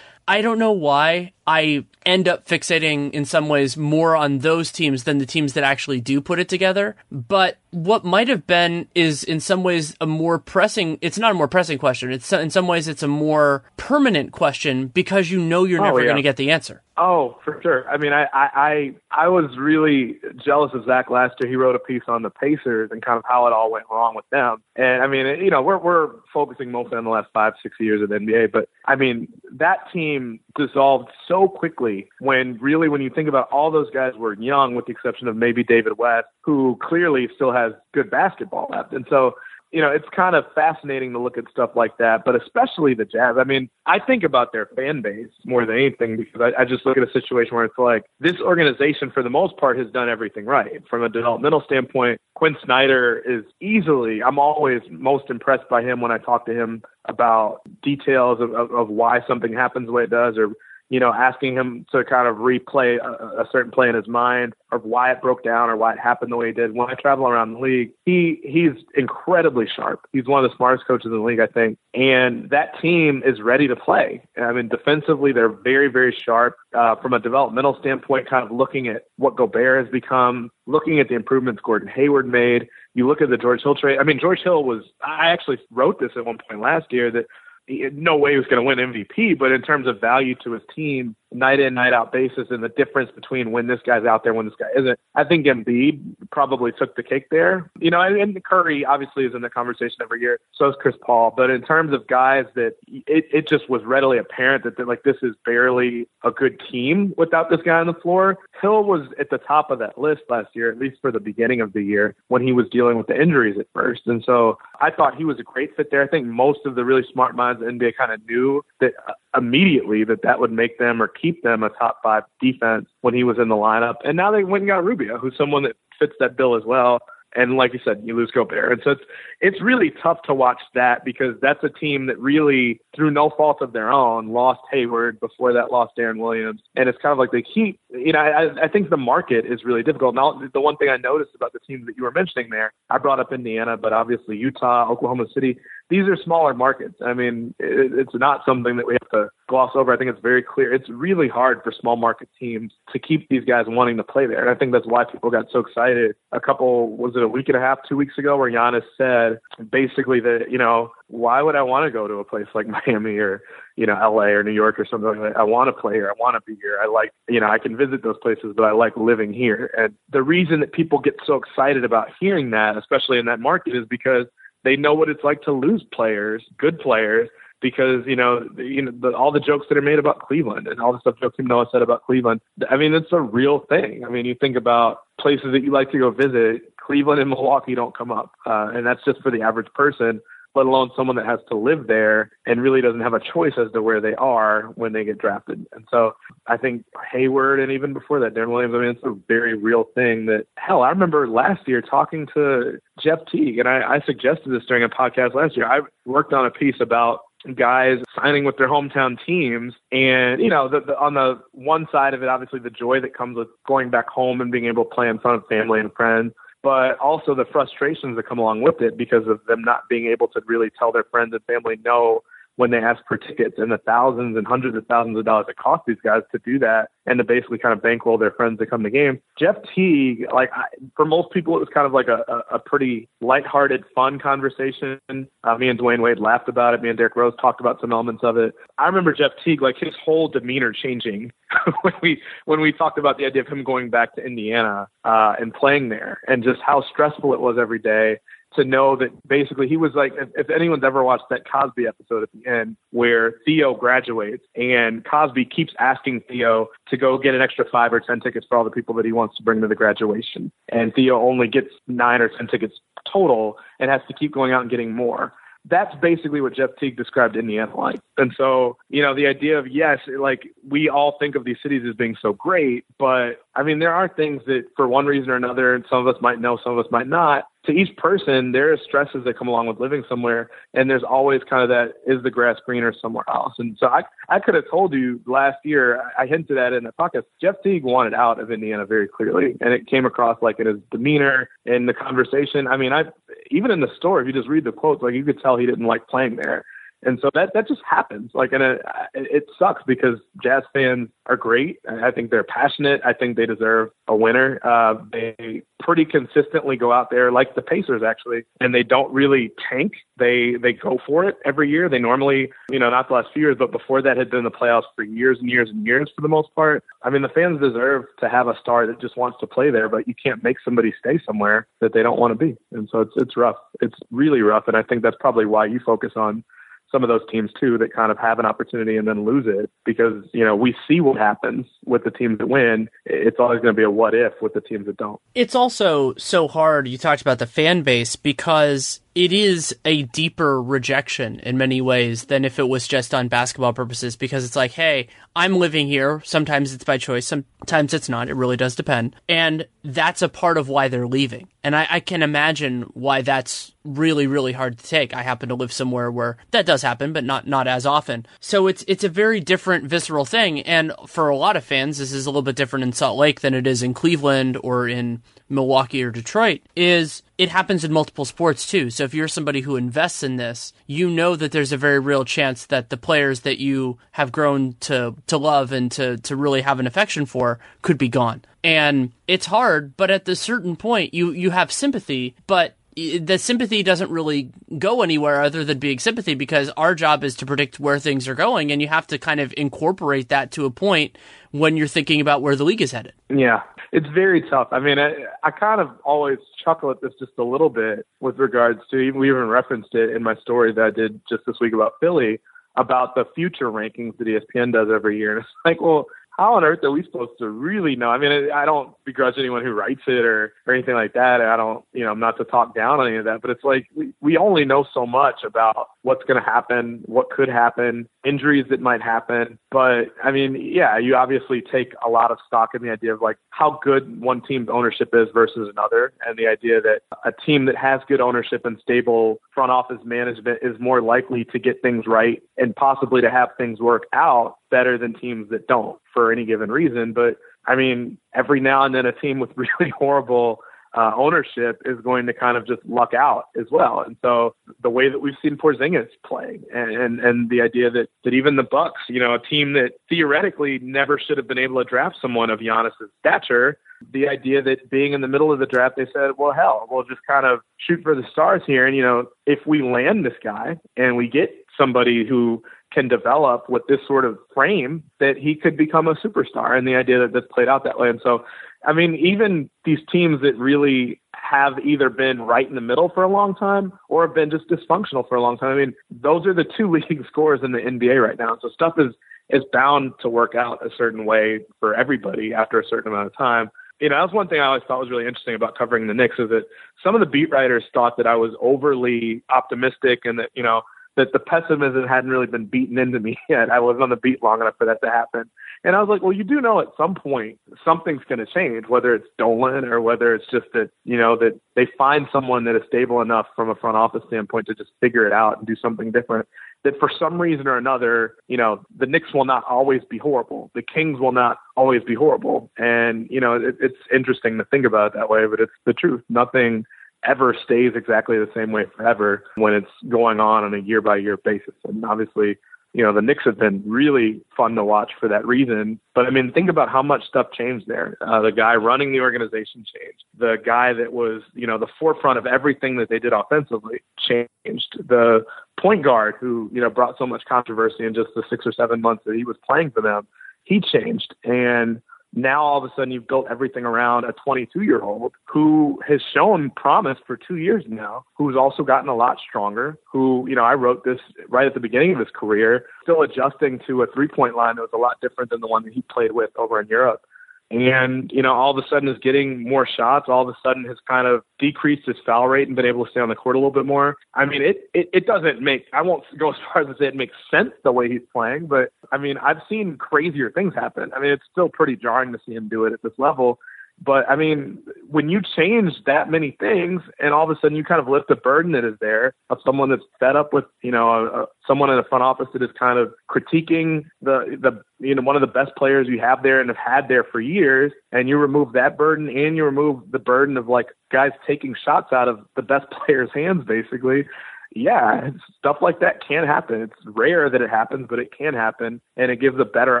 S2: I don't know why I end up fixating in some ways more on those teams than the teams that actually do put it together. But what might have been is in some ways a more pressing, it's not a more pressing question. It's in some ways it's a more permanent question because you know you're
S3: Oh,
S2: never
S3: yeah.
S2: going to get the answer.
S3: Oh, for sure. I mean, I, I, I, was really jealous of Zach last year. He wrote a piece on the Pacers and kind of how it all went wrong with them. And I mean, you know, we're, we're focusing mostly on the last five, six years of the NBA, but I mean, that team dissolved so quickly when really, when you think about all those guys were young, with the exception of maybe David West, who clearly still has good basketball left. And so, you know, it's kind of fascinating to look at stuff like that, but especially the Jazz. I mean, I think about their fan base more than anything because I, I just look at a situation where it's like this organization, for the most part, has done everything right. From a developmental standpoint, Quin Snyder is easily, I'm always most impressed by him when I talk to him about details of, of, of why something happens the way it does or you know, asking him to kind of replay a, a certain play in his mind of why it broke down or why it happened the way it did. When I travel around the league, he he's incredibly sharp. He's one of the smartest coaches in the league, I think. And that team is ready to play. I mean, defensively, they're very, very sharp. Uh, from a developmental standpoint, kind of looking at what Gobert has become, looking at the improvements Gordon Hayward made. You look at the George Hill trade. I mean, George Hill was. I actually wrote this at one point last year that no way he was going to win MVP, but in terms of value to his team, night in, night out basis, and the difference between when this guy's out there, when this guy isn't, I think Embiid probably took the cake there. You know, and, and Curry obviously is in the conversation every year. So is Chris Paul. But in terms of guys that it, it just was readily apparent that, like this is barely a good team without this guy on the floor. Hill was at the top of that list last year, at least for the beginning of the year when he was dealing with the injuries at first. And so I thought he was a great fit there. I think most of the really smart minds in the NBA kind of knew that uh, immediately that that would make them or keep them a top five defense when he was in the lineup. And now they went and got Rubio, who's someone that fits that bill as well. And like you said, you lose Gobert. And so it's it's really tough to watch that because that's a team that really, through no fault of their own, lost Hayward before that lost Deron Williams. And it's kind of like they keep you know, I, I think the market is really difficult. Now the one thing I noticed about the teams that you were mentioning there, I brought up Indiana, but obviously Utah, Oklahoma City, these are smaller markets. I mean, it, it's not something that we have to gloss over. I think it's very clear. It's really hard for small market teams to keep these guys wanting to play there. And I think that's why people got so excited a couple, was it a week and a half, two weeks ago, where Giannis said basically that, you know, why would I want to go to a place like Miami or, you know, LA or New York or something like that? I want to play here. I want to be here. I like, you know, I can visit those places, but I like living here. And the reason that people get so excited about hearing that, especially in that market, is because they know what it's like to lose players, good players, because you know, you know, the, all the jokes that are made about Cleveland and all the stuff Joakim Noah said about Cleveland. I mean, it's a real thing. I mean, you think about places that you like to go visit. Cleveland and Milwaukee don't come up, uh, and that's just for the average person let alone someone that has to live there and really doesn't have a choice as to where they are when they get drafted. And so I think Hayward and even before that, Deron Williams, I mean, it's a very real thing that, hell, I remember last year talking to Jeff Teague, and I, I suggested this during a podcast last year. I worked on a piece about guys signing with their hometown teams and you know the, the, on the one side of it obviously the joy that comes with going back home and being able to play in front of family and friends but also the frustrations that come along with it because of them not being able to really tell their friends and family no when they ask for tickets and the thousands and hundreds of thousands of dollars it costs these guys to do that and to basically kind of bankroll their friends to come to games. Jeff Teague, like I, for most people, it was kind of like a, a, pretty lighthearted, fun conversation. Uh, me and Dwyane Wade laughed about it. Me and Derrick Rose talked about some elements of it. I remember Jeff Teague, like his whole demeanor changing when we when we talked about the idea of him going back to Indiana uh, and playing there, and just how stressful it was every day to know that basically he was like, if, if, anyone's ever watched that Cosby episode at the end where Theo graduates and Cosby keeps asking Theo to go get an extra five or 10 tickets for all the people that he wants to bring to the graduation. And Theo only gets nine or 10 tickets total and has to keep going out and getting more that's basically what Jeff Teague described Indiana like. And so, you know, the idea of yes, like we all think of these cities as being so great, but I mean, there are things that for one reason or another, some of us might know, some of us might not. To each person, there are stresses that come along with living somewhere, and there's always kind of that: is the grass greener somewhere else? And so, I I could have told you last year. I hinted at it in the podcast. Jeff Teague wanted out of Indiana very clearly, and it came across like in his demeanor in the conversation. I mean, I even in the store, if you just read the quotes, like you could tell he didn't like playing there. And so that that just happens. Like, and it, it sucks because Jazz fans are great. I think they're passionate. I think they deserve a winner. Uh, they pretty consistently go out there, like the Pacers actually, and they don't really tank. They they go for it every year. They normally, you know, not the last few years, but before that had been in the playoffs for years and years and years for the most part. I mean, the fans deserve to have a star that just wants to play there, but you can't make somebody stay somewhere that they don't want to be. And so it's it's rough. It's really rough, and I think that's probably why you focus on some of those teams too that kind of have an opportunity and then lose it because you know we see what happens with the teams that win. It's always going to be a what if with the teams that don't.
S2: It's also so hard you talked about the fan base because it is a deeper rejection in many ways than if it was just on basketball purposes because it's like, hey, I'm living here. Sometimes it's by choice, sometimes it's not. It really does depend. And that's a part of why they're leaving. And I, I can imagine why that's really, really hard to take. I happen to live somewhere where that does happen, but not not as often. So it's it's a very different visceral thing. And for a lot of fans, this is a little bit different in Salt Lake than it is in Cleveland or in Milwaukee or Detroit. Is it happens in multiple sports too. So if you're somebody who invests in this, you know that there's a very real chance that the players that you have grown to to love and to to really have an affection for could be gone. And it's hard, but at a certain point you you have sympathy, but the sympathy doesn't really go anywhere other than being sympathy because our job is to predict where things are going and you have to kind of incorporate that to a point when you're thinking about where the league is headed.
S3: Yeah, it's very tough. I mean, I, I kind of always chuckle at this just a little bit with regards to, even we even referenced it in my story that I did just this week about Philly, about the future rankings that ESPN does every year. And it's like, well, how on earth are we supposed to really know? I mean, I don't begrudge anyone who writes it or, or anything like that. I don't, you know, I'm not to talk down on any of that, but it's like we, we only know so much about what's going to happen, what could happen, injuries that might happen. But I mean, yeah, you obviously take a lot of stock in the idea of like how good one team's ownership is versus another, and the idea that a team that has good ownership and stable front office management is more likely to get things right and possibly to have things work out better than teams that don't for any given reason. But I mean, every now and then a team with really horrible uh, ownership is going to kind of just luck out as well. And so the way that we've seen Porzingis play, and, and and the idea that that even the Bucks, you know, a team that theoretically never should have been able to draft someone of Giannis's stature, the idea that being in the middle of the draft, they said, well, hell, we'll just kind of shoot for the stars here. And, you know, if we land this guy and we get somebody who can develop with this sort of frame, that he could become a superstar. And the idea that this played out that way. And so I mean, even these teams that really have either been right in the middle for a long time or have been just dysfunctional for a long time. I mean, those are the two leading scores in the NBA right now. So stuff is is bound to work out a certain way for everybody after a certain amount of time. You know, that was one thing I always thought was really interesting about covering the Knicks is that some of the beat writers thought that I was overly optimistic and that, you know, that the pessimism hadn't really been beaten into me yet. I wasn't on the beat long enough for that to happen. And I was like, well, you do know at some point something's going to change, whether it's Dolan or whether it's just that, you know, that they find someone that is stable enough from a front office standpoint to just figure it out and do something different. That for some reason or another, you know, the Knicks will not always be horrible. The Kings will not always be horrible. And, you know, it, it's interesting to think about it that way, but it's the truth. Nothing ever stays exactly the same way forever when it's going on on a year by year basis. And obviously, you know, the Knicks have been really fun to watch for that reason. But I mean, think about how much stuff changed there. Uh, the guy running the organization changed. The guy that was, you know, the forefront of everything that they did offensively changed. The point guard who, you know, brought so much controversy in just the six or seven months that he was playing for them, he changed. And now all of a sudden you've built everything around a 22 year old who has shown promise for two years now, who's also gotten a lot stronger, who, you know, I wrote this right at the beginning of his career, still adjusting to a three point line that was a lot different than the one that he played with over in Europe and you know all of a sudden is getting more shots. All of a sudden has kind of decreased his foul rate and been able to stay on the court a little bit more. I mean it it, it doesn't make i won't go as far as to say it makes sense the way he's playing but i mean i've seen crazier things happen. I mean it's still pretty jarring to see him do it at this level but I mean, when you change that many things, and all of a sudden you kind of lift the burden that is there of someone that's fed up with, you know, a, a, someone in the front office that is kind of critiquing the the you know one of the best players you have there and have had there for years, and you remove that burden and you remove the burden of like guys taking shots out of the best players' hands, basically yeah, stuff like that can happen. It's rare that it happens, but it can happen. And it gives a better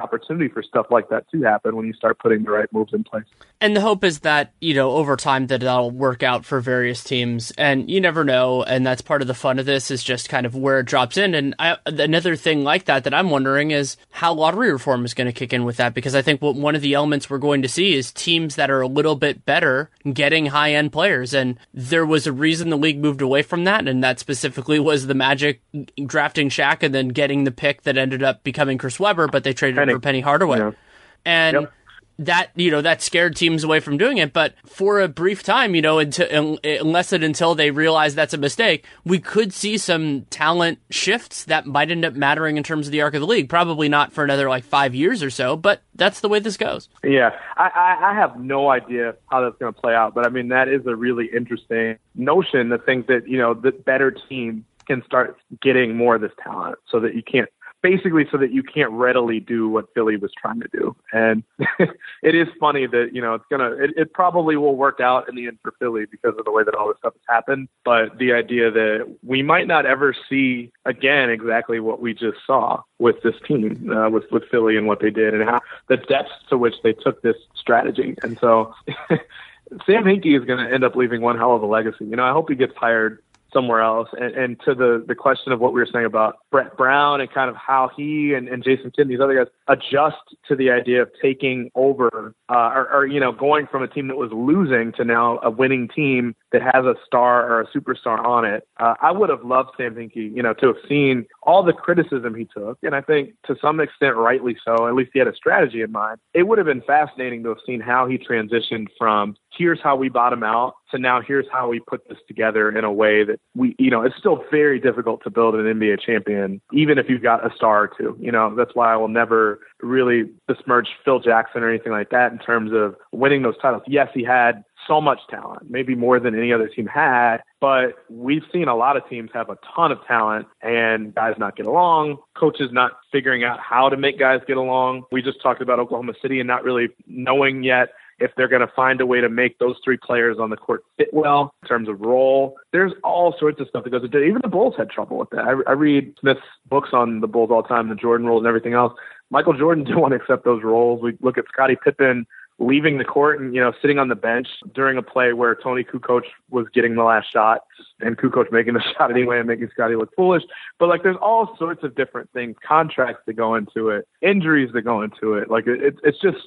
S3: opportunity for stuff like that to happen when you start putting the right moves in place.
S2: And the hope is that, you know, over time that that'll work out for various teams. And you never know. And that's part of the fun of this is just kind of where it drops in. And I, another thing like that that I'm wondering is how lottery reform is going to kick in with that. Because I think what one of the elements we're going to see is teams that are a little bit better getting high end players. And there was a reason the league moved away from that. And that specific specifically was the Magic drafting Shaq and then getting the pick that ended up becoming Chris Webber, but they traded Penny. for Penny Hardaway. Yeah. And yep. That you know that scared teams away from doing it. But for a brief time, you know, until unless and until they realize that's a mistake, we could see some talent shifts that might end up mattering in terms of the arc of the league. Probably not for another like five years or so, but that's the way this goes.
S3: Yeah, I, I, have no idea how that's going to play out, but I mean that is a really interesting notion to think that you know the better teams can start getting more of this talent, so that you can't basically so that you can't readily do what Philly was trying to do. And it is funny that, you know, it's going to, it, probably will work out in the end for Philly because of the way that all this stuff has happened. But the idea that we might not ever see again exactly what we just saw with this team, uh, with, with Philly and what they did and how the depths to which they took this strategy. And so, Sam Hinkie is going to end up leaving one hell of a legacy. You know, I hope he gets hired somewhere else. And, and to the, the question of what we were saying about Brett Brown and kind of how he and, and Jason Kidd, these other guys, adjust to the idea of taking over uh, or, or, you know, going from a team that was losing to now a winning team that has a star or a superstar on it. Uh, I would have loved Sam Hinkie, you know, to have seen all the criticism he took, and I think to some extent rightly so. At least he had a strategy in mind. It would have been fascinating to have seen how he transitioned from here's how we bottom out to now here's how we put this together in a way that we, you know, it's still very difficult to build an NBA champion, even if you've got a star or two. You know, that's why I will never really besmirch Phil Jackson or anything like that in terms of winning those titles. Yes, he had so much talent, maybe more than any other team had. But we've seen a lot of teams have a ton of talent and guys not get along, coaches not figuring out how to make guys get along. We just talked about Oklahoma City and not really knowing yet if they're going to find a way to make those three players on the court fit well in terms of role. There's all sorts of stuff that goes into it. Even the Bulls had trouble with that. I, I read Smith's books on the Bulls all the time, the Jordan rules and everything else. Michael Jordan didn't want to accept those roles. We look at Scottie Pippen leaving the court and you know sitting on the bench during a play where Toni Kukoc was getting the last shot and Kukoc making the shot anyway and making Scottie look foolish. But like there's all sorts of different things, contracts that go into it, injuries that go into it. Like it, it's just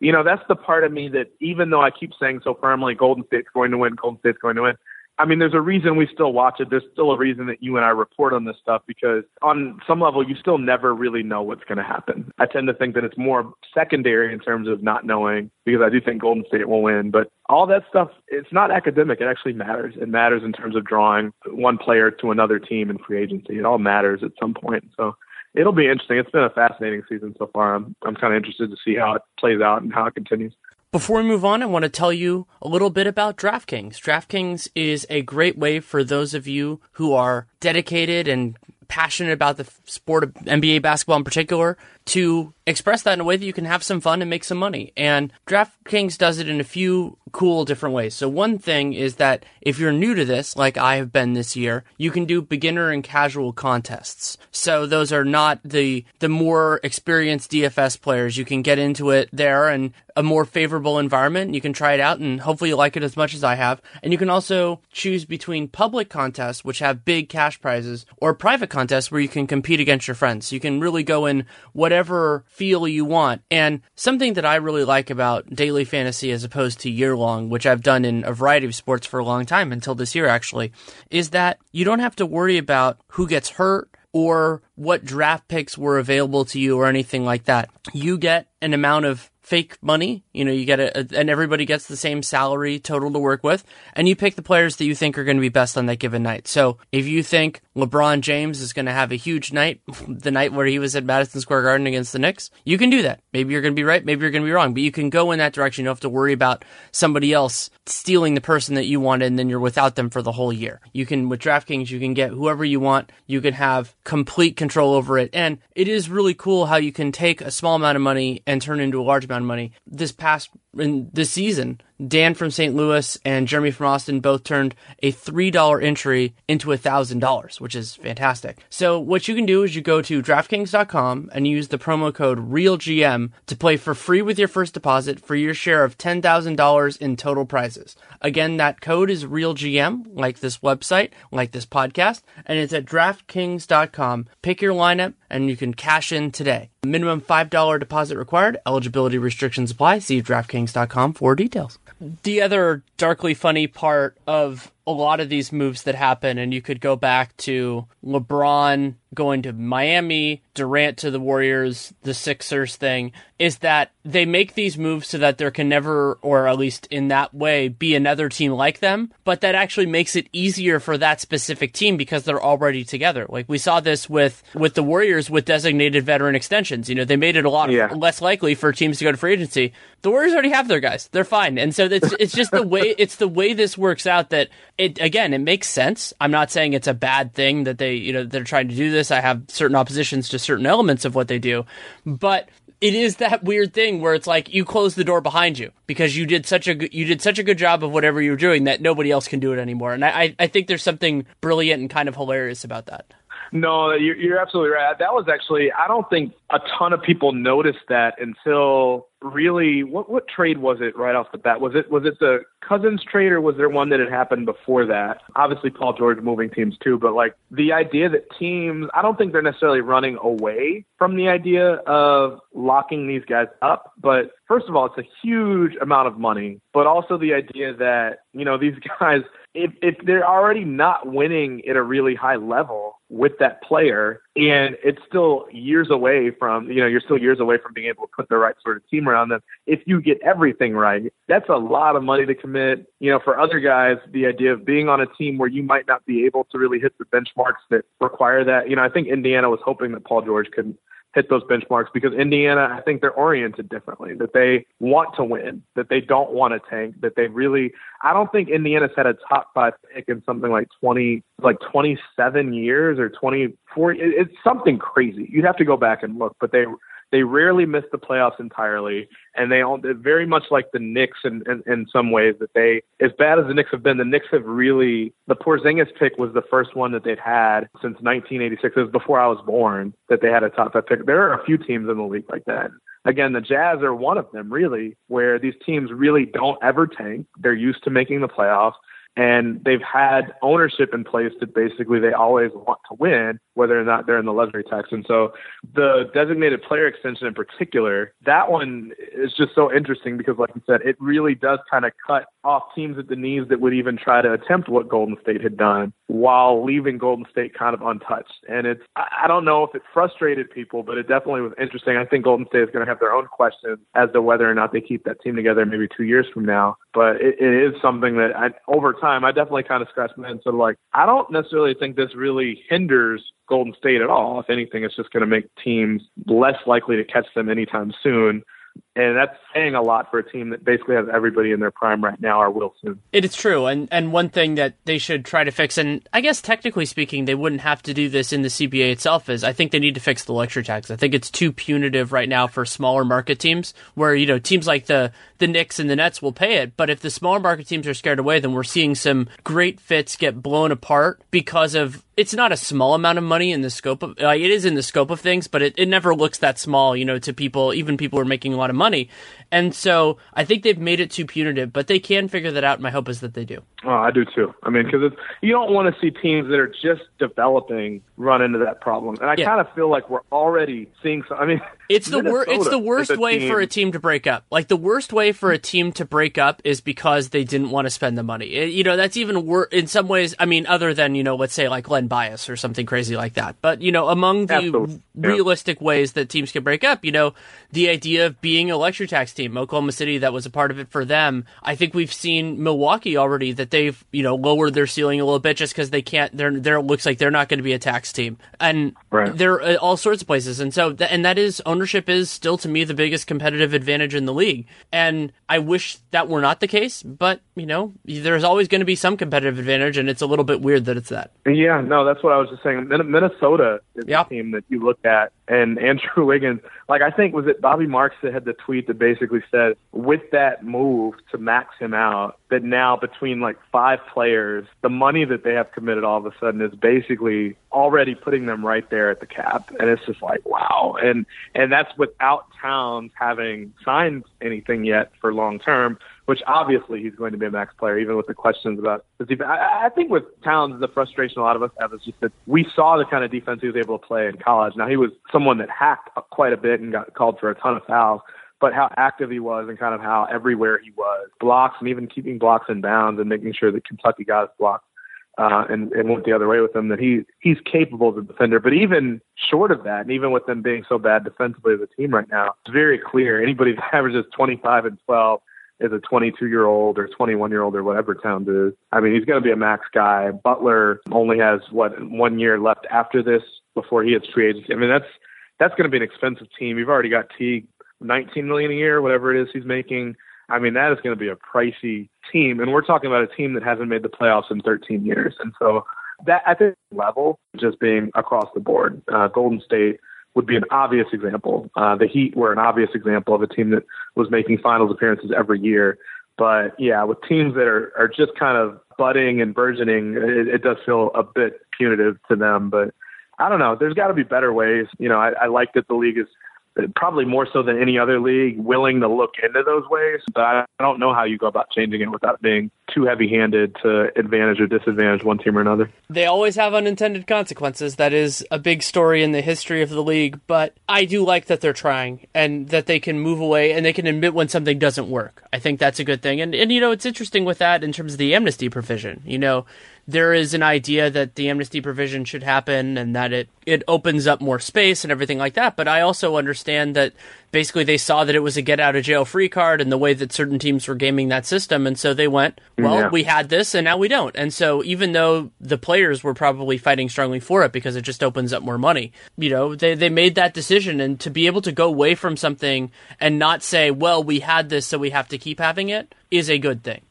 S3: you know that's the part of me that even though I keep saying so firmly Golden State's going to win, Golden State's going to win. I mean, there's a reason we still watch it. There's still a reason that you and I report on this stuff because on some level, you still never really know what's going to happen. I tend to think that it's more secondary in terms of not knowing because I do think Golden State will win. But all that stuff, it's not academic. It actually matters. It matters in terms of drawing one player to another team in free agency. It all matters at some point. So it'll be interesting. It's been a fascinating season so far. I'm, I'm kind of interested to see how it plays out and how it continues.
S2: Before we move on, I want to tell you a little bit about DraftKings. DraftKings is a great way for those of you who are dedicated and passionate about the sport of NBA basketball in particular to express that in a way that you can have some fun and make some money. And DraftKings does it in a few cool different ways. So one thing is that if you're new to this, like I have been this year, you can do beginner and casual contests. So those are not the the more experienced DFS players. You can get into it there and a more favorable environment. You can try it out and hopefully you like it as much as I have. And you can also choose between public contests, which have big cash prizes, or private contests where you can compete against your friends. You can really go in whatever feel you want. And something that I really like about daily fantasy as opposed to year long, which I've done in a variety of sports for a long time until this year actually, is that you don't have to worry about who gets hurt or what draft picks were available to you or anything like that. You get an amount of fake money. You know, you get a, and everybody gets the same salary total to work with, and you pick the players that you think are going to be best on that given night. So if you think LeBron James is going to have a huge night, the night where he was at Madison Square Garden against the Knicks, you can do that. Maybe you're going to be right, maybe you're going to be wrong, but you can go in that direction. You don't have to worry about somebody else stealing the person that you wanted, and then you're without them for the whole year. You can, with DraftKings, you can get whoever you want. You can have complete control over it, and it is really cool how you can take a small amount of money and turn it into a large amount money. This past in this season, Dan from St. Louis and Jeremy from Austin both turned a $3 entry into $1,000, which is fantastic. So what you can do is you go to DraftKings.com and use the promo code REALGM to play for free with your first deposit for your share of $10,000 in total prizes. Again, that code is RealGM, like this website, like this podcast, and it's at DraftKings.com. Pick your lineup and you can cash in today. Minimum $5 deposit required. Eligibility restrictions apply. See DraftKings.com for details. The other darkly funny part of a lot of these moves that happen, and you could go back to LeBron going to Miami, Durant to the Warriors, the Sixers thing, is that they make these moves so that there can never, or at least in that way, be another team like them, but that actually makes it easier for that specific team because they're already together. Like we saw this with, with the Warriors with designated veteran extensions. You know, they made it a lot yeah. less likely for teams to go to free agency. The Warriors already have their guys. They're fine. And so it's, it's just the way, it's the way this works out that it, again, it makes sense. I'm not saying it's a bad thing that they, you know, they're trying to do this. I have certain oppositions to certain elements of what they do, but it is that weird thing where it's like you close the door behind you because you did such a you did such a good job of whatever you were doing that nobody else can do it anymore. And I I think there's something brilliant and kind of hilarious about that.
S3: No, you're, you're absolutely right. That was actually, I don't think a ton of people noticed that until really, what what trade was it right off the bat? Was it was it the Cousins trade or was there one that had happened before that? Obviously, Paul George moving teams too, but like the idea that teams, I don't think they're necessarily running away from the idea of locking these guys up. But first of all, it's a huge amount of money, but also the idea that you know these guys if if they're already not winning at a really high level with that player and it's still years away from you know you're still years away from being able to put the right sort of team around them. If you get everything right that's a lot of money to commit. You know for other guys the idea of being on a team where you might not be able to really hit the benchmarks that require that you know i think indiana was hoping that paul george could hit those benchmarks because Indiana, I think they're oriented differently, that they want to win, that they don't want to tank, that they really, I don't think Indiana's had a top five pick in something like 20, like 27 years or 24. It's something crazy. You'd have to go back and look, but they, they rarely miss the playoffs entirely, and they all very much like the Knicks in, in, in some ways that they, as bad as the Knicks have been, the Knicks have really. The Porzingis pick was the first one that they'd had since 1986. It was before I was born that they had a top five pick. There are a few teams in the league like that. Again, the Jazz are one of them, really, where these teams really don't ever tank. They're used to making the playoffs and they've had ownership in place that basically they always want to win, whether or not they're in the luxury tax. And so the designated player extension in particular, that one is just so interesting because, like you said, it really does kind of cut off teams at the knees that would even try to attempt what Golden State had done while leaving Golden State kind of untouched. And it's, I don't know if it frustrated people, but it definitely was interesting. I think Golden State is going to have their own questions as to whether or not they keep that team together maybe two years from now. But it, it is something that I, over time, I definitely kind of scratched my head. So like, I don't necessarily think this really hinders Golden State at all. If anything, it's just going to make teams less likely to catch them anytime soon and that's saying a lot for a team that basically has everybody in their prime right now or will soon.
S2: It is true, and and one thing that they should try to fix, and I guess technically speaking, they wouldn't have to do this in the CBA itself. Is I think they need to fix the luxury tax. I think it's too punitive right now for smaller market teams, where you know teams like the the Knicks and the Nets will pay it, but if the smaller market teams are scared away, then we're seeing some great fits get blown apart because of it's not a small amount of money in the scope of it is in the scope of things, but it, it never looks that small, you know, to people, even people who are making a lot of money. And so I think they've made it too punitive, but they can figure that out. My hope is that they do.
S3: Oh, I do too. I mean, because you don't want to see teams that are just developing run into that problem, and I yeah. kind of feel like we're already seeing. Some, I mean,
S2: it's the worst. It's the worst way team. for a team to break up. Like the worst way for a team to break up is because they didn't want to spend the money. It, you know, that's even worse in some ways. I mean, other than you know, let's say like Len Bias or something crazy like that. But you know, among the Absolutely. realistic yeah. ways that teams can break up, you know, the idea of being a luxury tax team, Oklahoma City, that was a part of it for them. I think we've seen Milwaukee already that they've you know lowered their ceiling a little bit just because they can't. They're there looks like they're not going to be a tax team, and right. they're uh, all sorts of places. And so and that is ownership is still to me the biggest competitive advantage in the league. And I wish that were not the case, but you know there's always going to be some competitive advantage, and it's a little bit weird that it's that.
S3: Yeah, no, that's what I was just saying. Minnesota is yep. a team that you look at, and Andrew Wiggins. Like I think was it Bobby Marks that had the tweet that basically said with that move to max him out that now between like five players, the money that they have committed all of a sudden is basically already putting them right there at the cap. And it's just like, wow. And, and that's without Towns having signed anything yet for long term, which obviously he's going to be a max player, even with the questions about the defense. I, I think with Towns, the frustration a lot of us have is just that we saw the kind of defense he was able to play in college. Now he was someone that hacked quite a bit and got called for a ton of fouls but how active he was and kind of how everywhere he was, blocks and even keeping blocks in bounds and making sure that Kentucky got his blocks uh, and, and went the other way with him. That he he's capable as a defender, but even short of that, and even with them being so bad defensively as a team right now, it's very clear anybody that averages 25 and 12 is a 22 year old or 21 year old or whatever Towns is. I mean, he's going to be a max guy. Butler only has what one year left after this before he hits free agency. I mean, that's that's going to be an expensive team. You've already got Teague 19 million a year, whatever it is he's making. I mean, that is going to be a pricey team, and we're talking about a team that hasn't made the playoffs in 13 years. And so, that at this level, just being across the board, uh, Golden State would be an obvious example. Uh, the Heat were an obvious example of a team that was making finals appearances every year. But yeah, with teams that are, are just kind of budding and burgeoning, it, it does feel a bit punitive to them. But I don't know. There's got to be better ways. You know, I, I like that the league is probably more so than any other league, willing to look into those ways. But I don't know how you go about changing it without being too heavy handed to advantage or disadvantage one team or another.
S2: They always have unintended consequences. That is a big story in the history of the league. But I do like that they're trying and that they can move away and they can admit when something doesn't work. I think that's a good thing. And, and you know, it's interesting with that in terms of the amnesty provision. You know, there is an idea that the amnesty provision should happen and that it, it opens up more space and everything like that. But I also understand that basically they saw that it was a get out of jail free card and the way that certain teams were gaming that system. And so they went, mm, well, yeah. we had this and now we don't. And so even though the players were probably fighting strongly for it because it just opens up more money, you know, they, they made that decision. And to be able to go away from something and not say, well, we had this, so we have to keep having it is a good thing.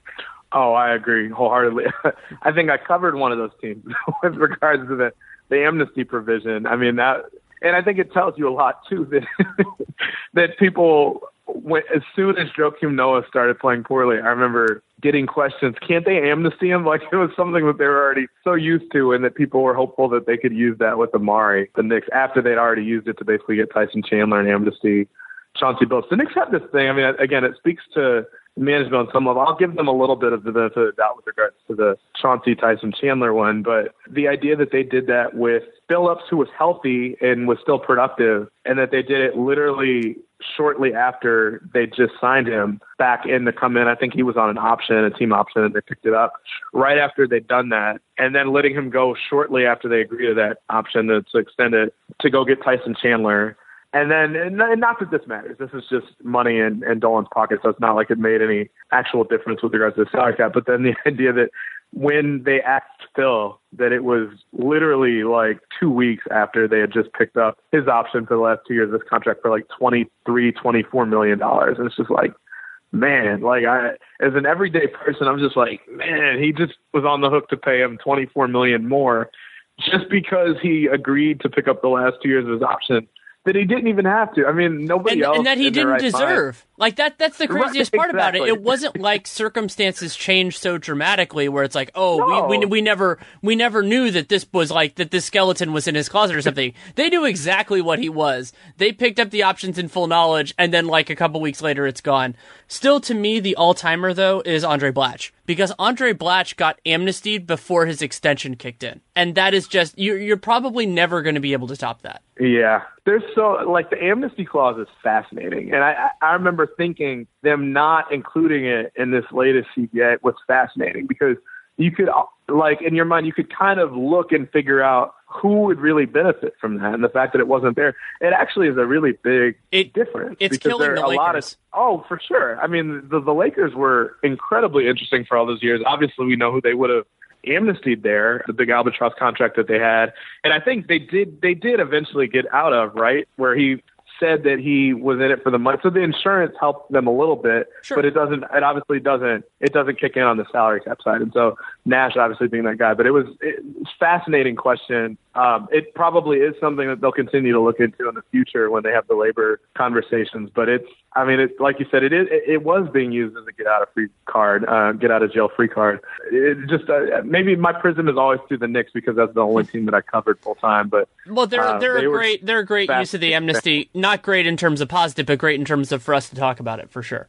S3: Oh, I agree wholeheartedly. I think I covered one of those teams with regards to the the amnesty provision. I mean that, and I think it tells you a lot too that that people, when, as soon as Joakim Noah started playing poorly, I remember getting questions. Can't they amnesty him? Like it was something that they were already so used to, and that people were hopeful that they could use that with Amar'e the Knicks, after they'd already used it to basically get Tyson Chandler and amnesty Chauncey Billups. The Knicks have this thing. I mean, again, it speaks to management on some level. I'll give them a little bit of the benefit of the doubt with regards to the Chauncey Tyson Chandler one, but the idea that they did that with Billups, who was healthy and was still productive, and that they did it literally shortly after they just signed him back in to come in. I think he was on an option, a team option, and they picked it up right after they'd done that, and then letting him go shortly after they agreed to that option to, to extend it to go get Tyson Chandler and then, and not that this matters. This is just money in, in Dolan's pocket, so it's not like it made any actual difference with regards to the salary cap. But then the idea that when they asked Phil, that it was literally like two weeks after they had just picked up his option for the last two years of this contract for like twenty three, twenty four million dollars, and it's just like, man, like I, as an everyday person, I'm just like, man, he just was on the hook to pay him twenty four million more just because he agreed to pick up the last two years of his option that he didn't even have to. I mean, nobody
S2: and,
S3: else,
S2: and that he didn't
S3: right
S2: deserve.
S3: Mind.
S2: Like that. That's the craziest
S3: right,
S2: part
S3: exactly.
S2: about it. It wasn't like circumstances changed so dramatically where it's like, oh,
S3: no.
S2: we, we we never we never knew that this was like that this skeleton was in his closet or something. they knew exactly what he was. They picked up the options in full knowledge, and then like a couple weeks later, it's gone. Still, to me, the all timer though is Andre Blatche because Andre Blatche got amnestied before his extension kicked in, and that is just you're you're probably never going to be able to top that.
S3: Yeah, there's so like the amnesty clause is fascinating, and I I remember thinking them not including it in this latest CBA was fascinating because you could like in your mind you could kind of look and figure out who would really benefit from that and the fact that it wasn't there. It actually is a really big
S2: it,
S3: difference
S2: it's
S3: because
S2: killing
S3: there
S2: the
S3: a
S2: Lakers.
S3: lot of oh for sure. I mean the, the lakers were incredibly interesting for all those years. Obviously we know who they would have amnestied there the big albatross contract that they had. And i think they did they did eventually get out of right where he said that he was in it for the money. So the insurance helped them a little bit,
S2: sure.
S3: but it doesn't. It obviously doesn't. It doesn't kick in on the salary cap side. And so Nash obviously being that guy, but it was it, fascinating question. Um, it probably is something that they'll continue to look into in the future when they have the labor conversations. But it's, I mean, it's like you said, it is. It, it was being used as a get out of free card, uh, get out of jail free card. It just uh, maybe my prism is always through the Knicks because that's the only team that I covered full time. But
S2: well, they're
S3: uh,
S2: they're
S3: they
S2: a great they're a great use of the amnesty. Not great in terms of positive, but great in terms of for us to talk about it for sure.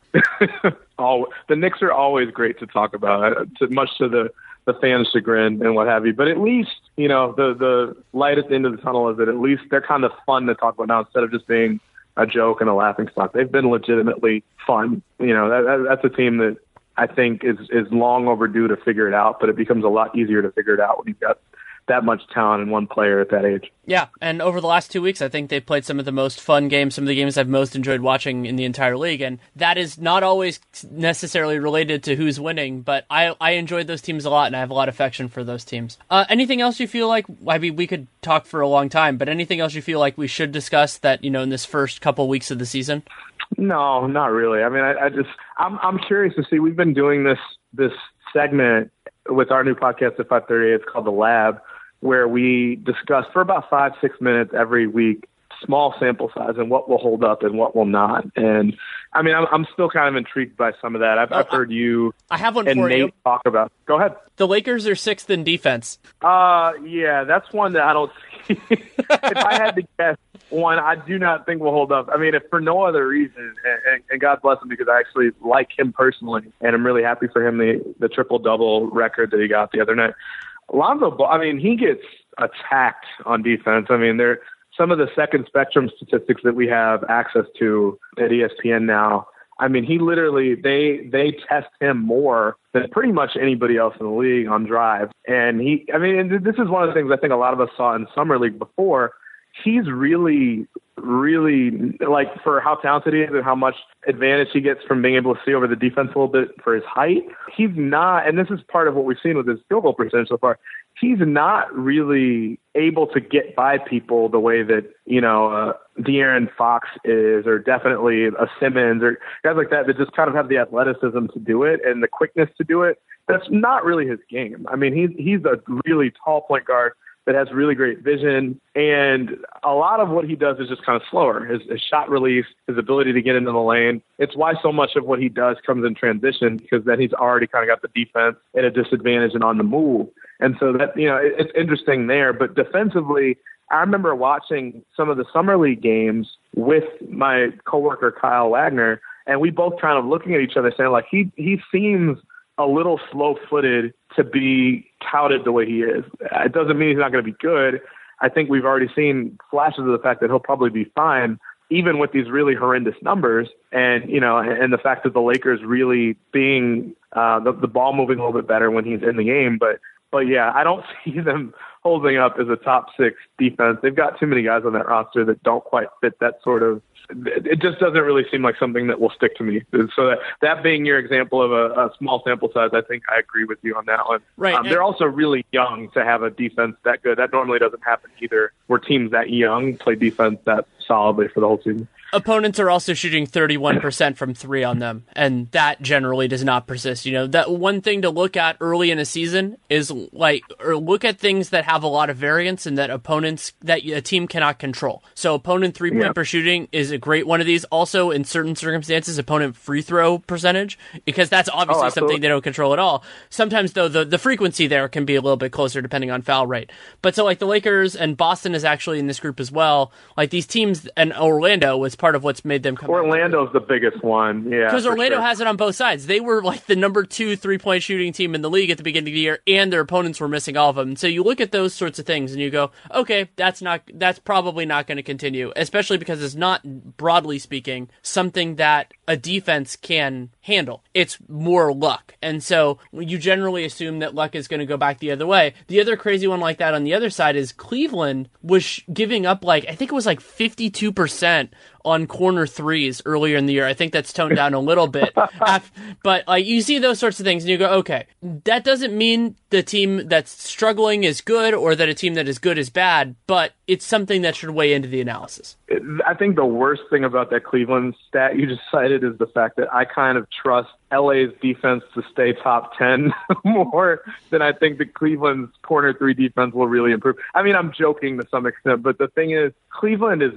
S3: oh, the Knicks are always great to talk about, uh, to, much to the the fans' chagrin and what have you. But at least you know the the light at the end of the tunnel is that at least they're kind of fun to talk about now instead of just being a joke and a laughing stock. They've been legitimately fun. You know, that, that's a team that I think is is long overdue to figure it out, but it becomes a lot easier to figure it out when you've got that much talent in one player at that age.
S2: Yeah, and over the last two weeks, I think they've played some of the most fun games, some of the games I've most enjoyed watching in the entire league, and that is not always necessarily related to who's winning, but I I enjoyed those teams a lot, and I have a lot of affection for those teams. Uh, anything else you feel like? I mean, we could talk for a long time, but anything else you feel like we should discuss that you know in this first couple weeks of the season?
S3: No, not really. I mean, I, I just I'm I'm curious to see. We've been doing this this segment with our new podcast at 5:30. It's called the Lab where we discuss for about five, six minutes every week small sample size and what will hold up and what will not. And I mean, I'm, I'm still kind of intrigued by some of that. I've, I've heard you.
S2: I have one
S3: and Nate
S2: you.
S3: talk about. Go ahead.
S2: The Lakers are sixth in defense.
S3: Uh, yeah, that's one that I don't see. if I had to guess one, I do not think will hold up. I mean, if for no other reason, and, and, and God bless him because I actually like him personally, and I'm really happy for him the the triple double record that he got the other night. Lonzo, I mean, he gets attacked on defense. I mean, there some of the second spectrum statistics that we have access to at ESPN now. I mean, he literally they they test him more than pretty much anybody else in the league on drive. And he, I mean, this is one of the things I think a lot of us saw in summer league before. He's really, really like for how talented he is and how much advantage he gets from being able to see over the defense a little bit for his height. He's not, and this is part of what we've seen with his field goal percentage so far. He's not really able to get by people the way that you know uh, De'Aaron Fox is, or definitely a Simmons, or guys like that that just kind of have the athleticism to do it and the quickness to do it. That's not really his game. I mean, he's he's a really tall point guard that has really great vision. And a lot of what he does is just kind of slower. His, his shot release, his ability to get into the lane. It's why so much of what he does comes in transition because then he's already kind of got the defense at a disadvantage and on the move. And so that, you know, it, it's interesting there. But defensively, I remember watching some of the summer league games with my coworker Kyle Wagner, and we both kind of looking at each other saying like he he seems a little slow footed to be touted the way he is. It doesn't mean he's not going to be good. I think we've already seen flashes of the fact that he'll probably be fine, even with these really horrendous numbers. And, you know, and the fact that the Lakers really being uh, the, the ball moving a little bit better when he's in the game. But, but yeah, I don't see them holding up as a top six defense. They've got too many guys on that roster that don't quite fit that sort of it just doesn't really seem like something that will stick to me. So that, that being your example of a, a small sample size, I think I agree with you on that one.
S2: Right.
S3: Um, they're also really young to have a defense that good. That normally doesn't happen either. Where teams that young play defense that solidly for the whole season.
S2: Opponents are also shooting 31% from three on them, and that generally does not persist. You know, that one thing to look at early in a season is like, or look at things that have a lot of variance and that opponents, that a team cannot control. So, opponent three point
S3: Yeah.
S2: per shooting is a great one of these. Also, in certain circumstances, opponent free throw percentage, because that's oh, obviously
S3: Oh,
S2: something they don't control at all. Sometimes, though, the, the frequency there can be a little bit closer depending on foul rate. But so, like, the Lakers and Boston is actually in this group as well. Like, these teams, and Orlando was part of what's made them come.
S3: Orlando's the biggest one. Yeah.
S2: Because Orlando
S3: sure.
S2: has it on both sides. They were like the number two three point shooting team in the league at the beginning of the year, and their opponents were missing all of them. So you look at those sorts of things and you go, okay, that's not that's probably not going to continue, especially because it's not broadly speaking something that a defense can handle. It's more luck, and so you generally assume that luck is going to go back the other way. The other crazy one like that on the other side is Cleveland was sh- giving up like I think it was like fifty two percent on corner threes earlier in the year. I think that's toned down a little bit. But like you see those sorts of things and you go, okay, that doesn't mean the team that's struggling is good or that a team that is good is bad, but it's something that should weigh into the analysis.
S3: I think the worst thing about that Cleveland stat you just cited is the fact that I kind of trust LA's defense to stay top 10 more than I think the Cleveland's corner three defense will really improve. I mean, I'm joking to some extent, but the thing is, Cleveland is,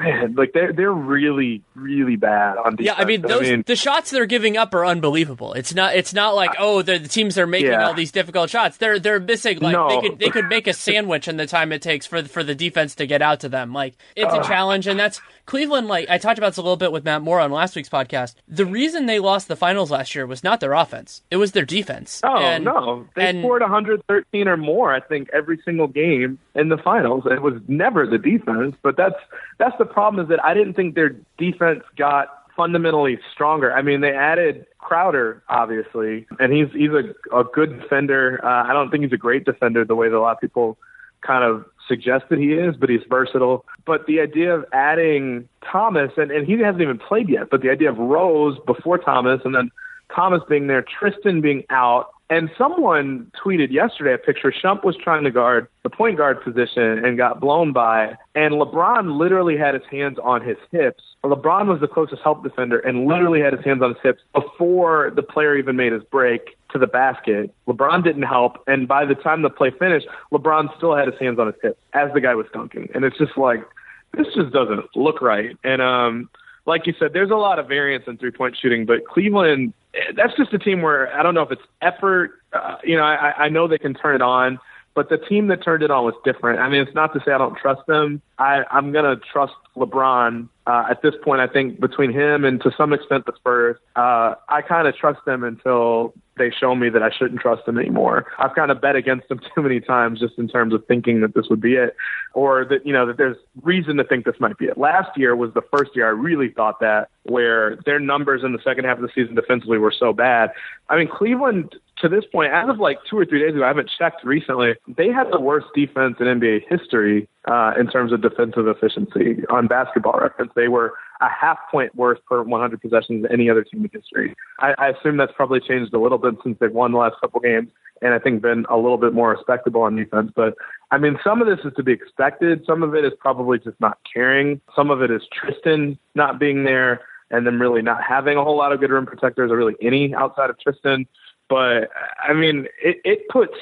S3: man, like they're, they're really, really bad on defense.
S2: Yeah, I mean those the shots they're giving up are unbelievable. It's not it's not like oh the teams are making
S3: Yeah.
S2: all these difficult shots. They're they're missing like
S3: No.
S2: they could they could make a sandwich in the time it takes for for the defense to get out to them. Like it's a challenge, and that's Cleveland. Like I talked about this a little bit with Matt Moore on last week's podcast. The reason they lost the finals last year was not their offense; it was their defense.
S3: Oh
S2: And-
S3: no! They
S2: and-
S3: scored 113 or more, I think, every single game in the finals. It was never the defense, but that's that's the problem. Is that I didn't think their defense got fundamentally stronger. I mean, they added Crowder, obviously, and he's he's a a good defender. Uh, I don't think he's a great defender the way that a lot of people kind of suggest that he is, but he's versatile. But the idea of adding Thomas, and, and he hasn't even played yet, but the idea of Rose before Thomas, and then Thomas being there, Tristan being out, and someone tweeted yesterday a picture. Shump was trying to guard the point guard position and got blown by, and LeBron literally had his hands on his hips. LeBron was the closest help defender and literally had his hands on his hips before the player even made his break to the basket. LeBron didn't help, and by the time the play finished, LeBron still had his hands on his hips as the guy was dunking. And it's just like, this just doesn't look right. And um, like you said, there's a lot of variance in three point shooting, but Cleveland, that's just a team where I don't know if it's effort. Uh, you know, I, I know they can turn it on, but the team that turned it on was different. I mean, it's not to say I don't trust them. I, I'm going to trust LeBron uh, at this point. I think between him and to some extent the Spurs, uh, I kind of trust them until they show me that I shouldn't trust them anymore. I've kind of bet against them too many times just in terms of thinking that this would be it or that, you know, that there's reason to think this might be it. Last year was the first year I really thought that where their numbers in the second half of the season defensively were so bad. I mean, Cleveland to this point, as of like two or three days ago, I haven't checked recently. They had the worst defense in NBA history uh, in terms of defensive efficiency on Basketball Reference. They were a half point worse per 100 possessions than any other team in history. I, I assume that's probably changed a little bit since they've won the last couple games, and I think been a little bit more respectable on defense. But I mean, some of this is to be expected. Some of it is probably just not caring. Some of it is Tristan not being there and them really not having a whole lot of good rim protectors or really any outside of Tristan. But I mean, it, it puts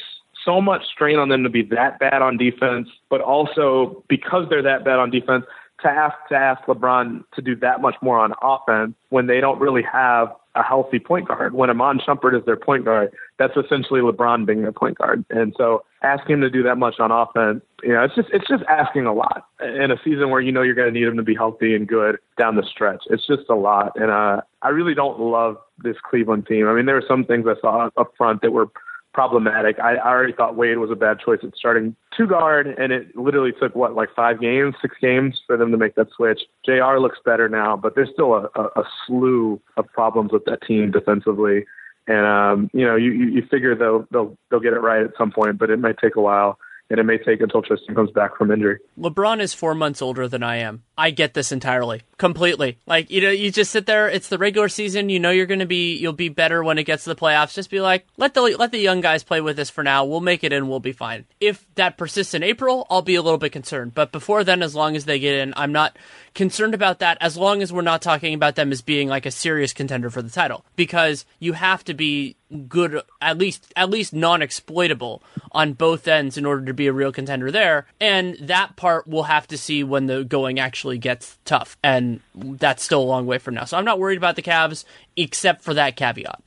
S3: so much strain on them to be that bad on defense, but also because they're that bad on defense, to ask to ask LeBron to do that much more on offense when they don't really have a healthy point guard. When Iman Shumpert is their point guard, that's essentially LeBron being their point guard. And so asking him to do that much on offense, you know, it's just it's just asking a lot in a season where you know you're going to need him to be healthy and good down the stretch. It's just a lot, and uh, I really don't love this Cleveland team. I mean, there were some things I saw up front that were problematic. I, I already thought Wade was a bad choice at starting two guard, and it literally took what like five games, six games for them to make that switch. J.R. looks better now, but there's still a, a, a slew of problems with that team defensively. And um, you know, you, you figure they'll they'll they'll get it right at some point, but it might take a while and it may take until Tristan comes back from injury.
S2: LeBron is four months older than I am. I get this entirely, completely. Like you know, you just sit there. It's the regular season. You know you're going to be. You'll be better when it gets to the playoffs. Just be like, let the let the young guys play with us for now. We'll make it in. We'll be fine. If that persists in April, I'll be a little bit concerned. But before then, as long as they get in, I'm not concerned about that. As long as we're not talking about them as being like a serious contender for the title, because you have to be good, at least at least non-exploitable on both ends in order to be a real contender there. And that part we'll have to see when the going actually gets tough, and that's still a long way from now. So I'm not worried about the Cavs, except for that caveat.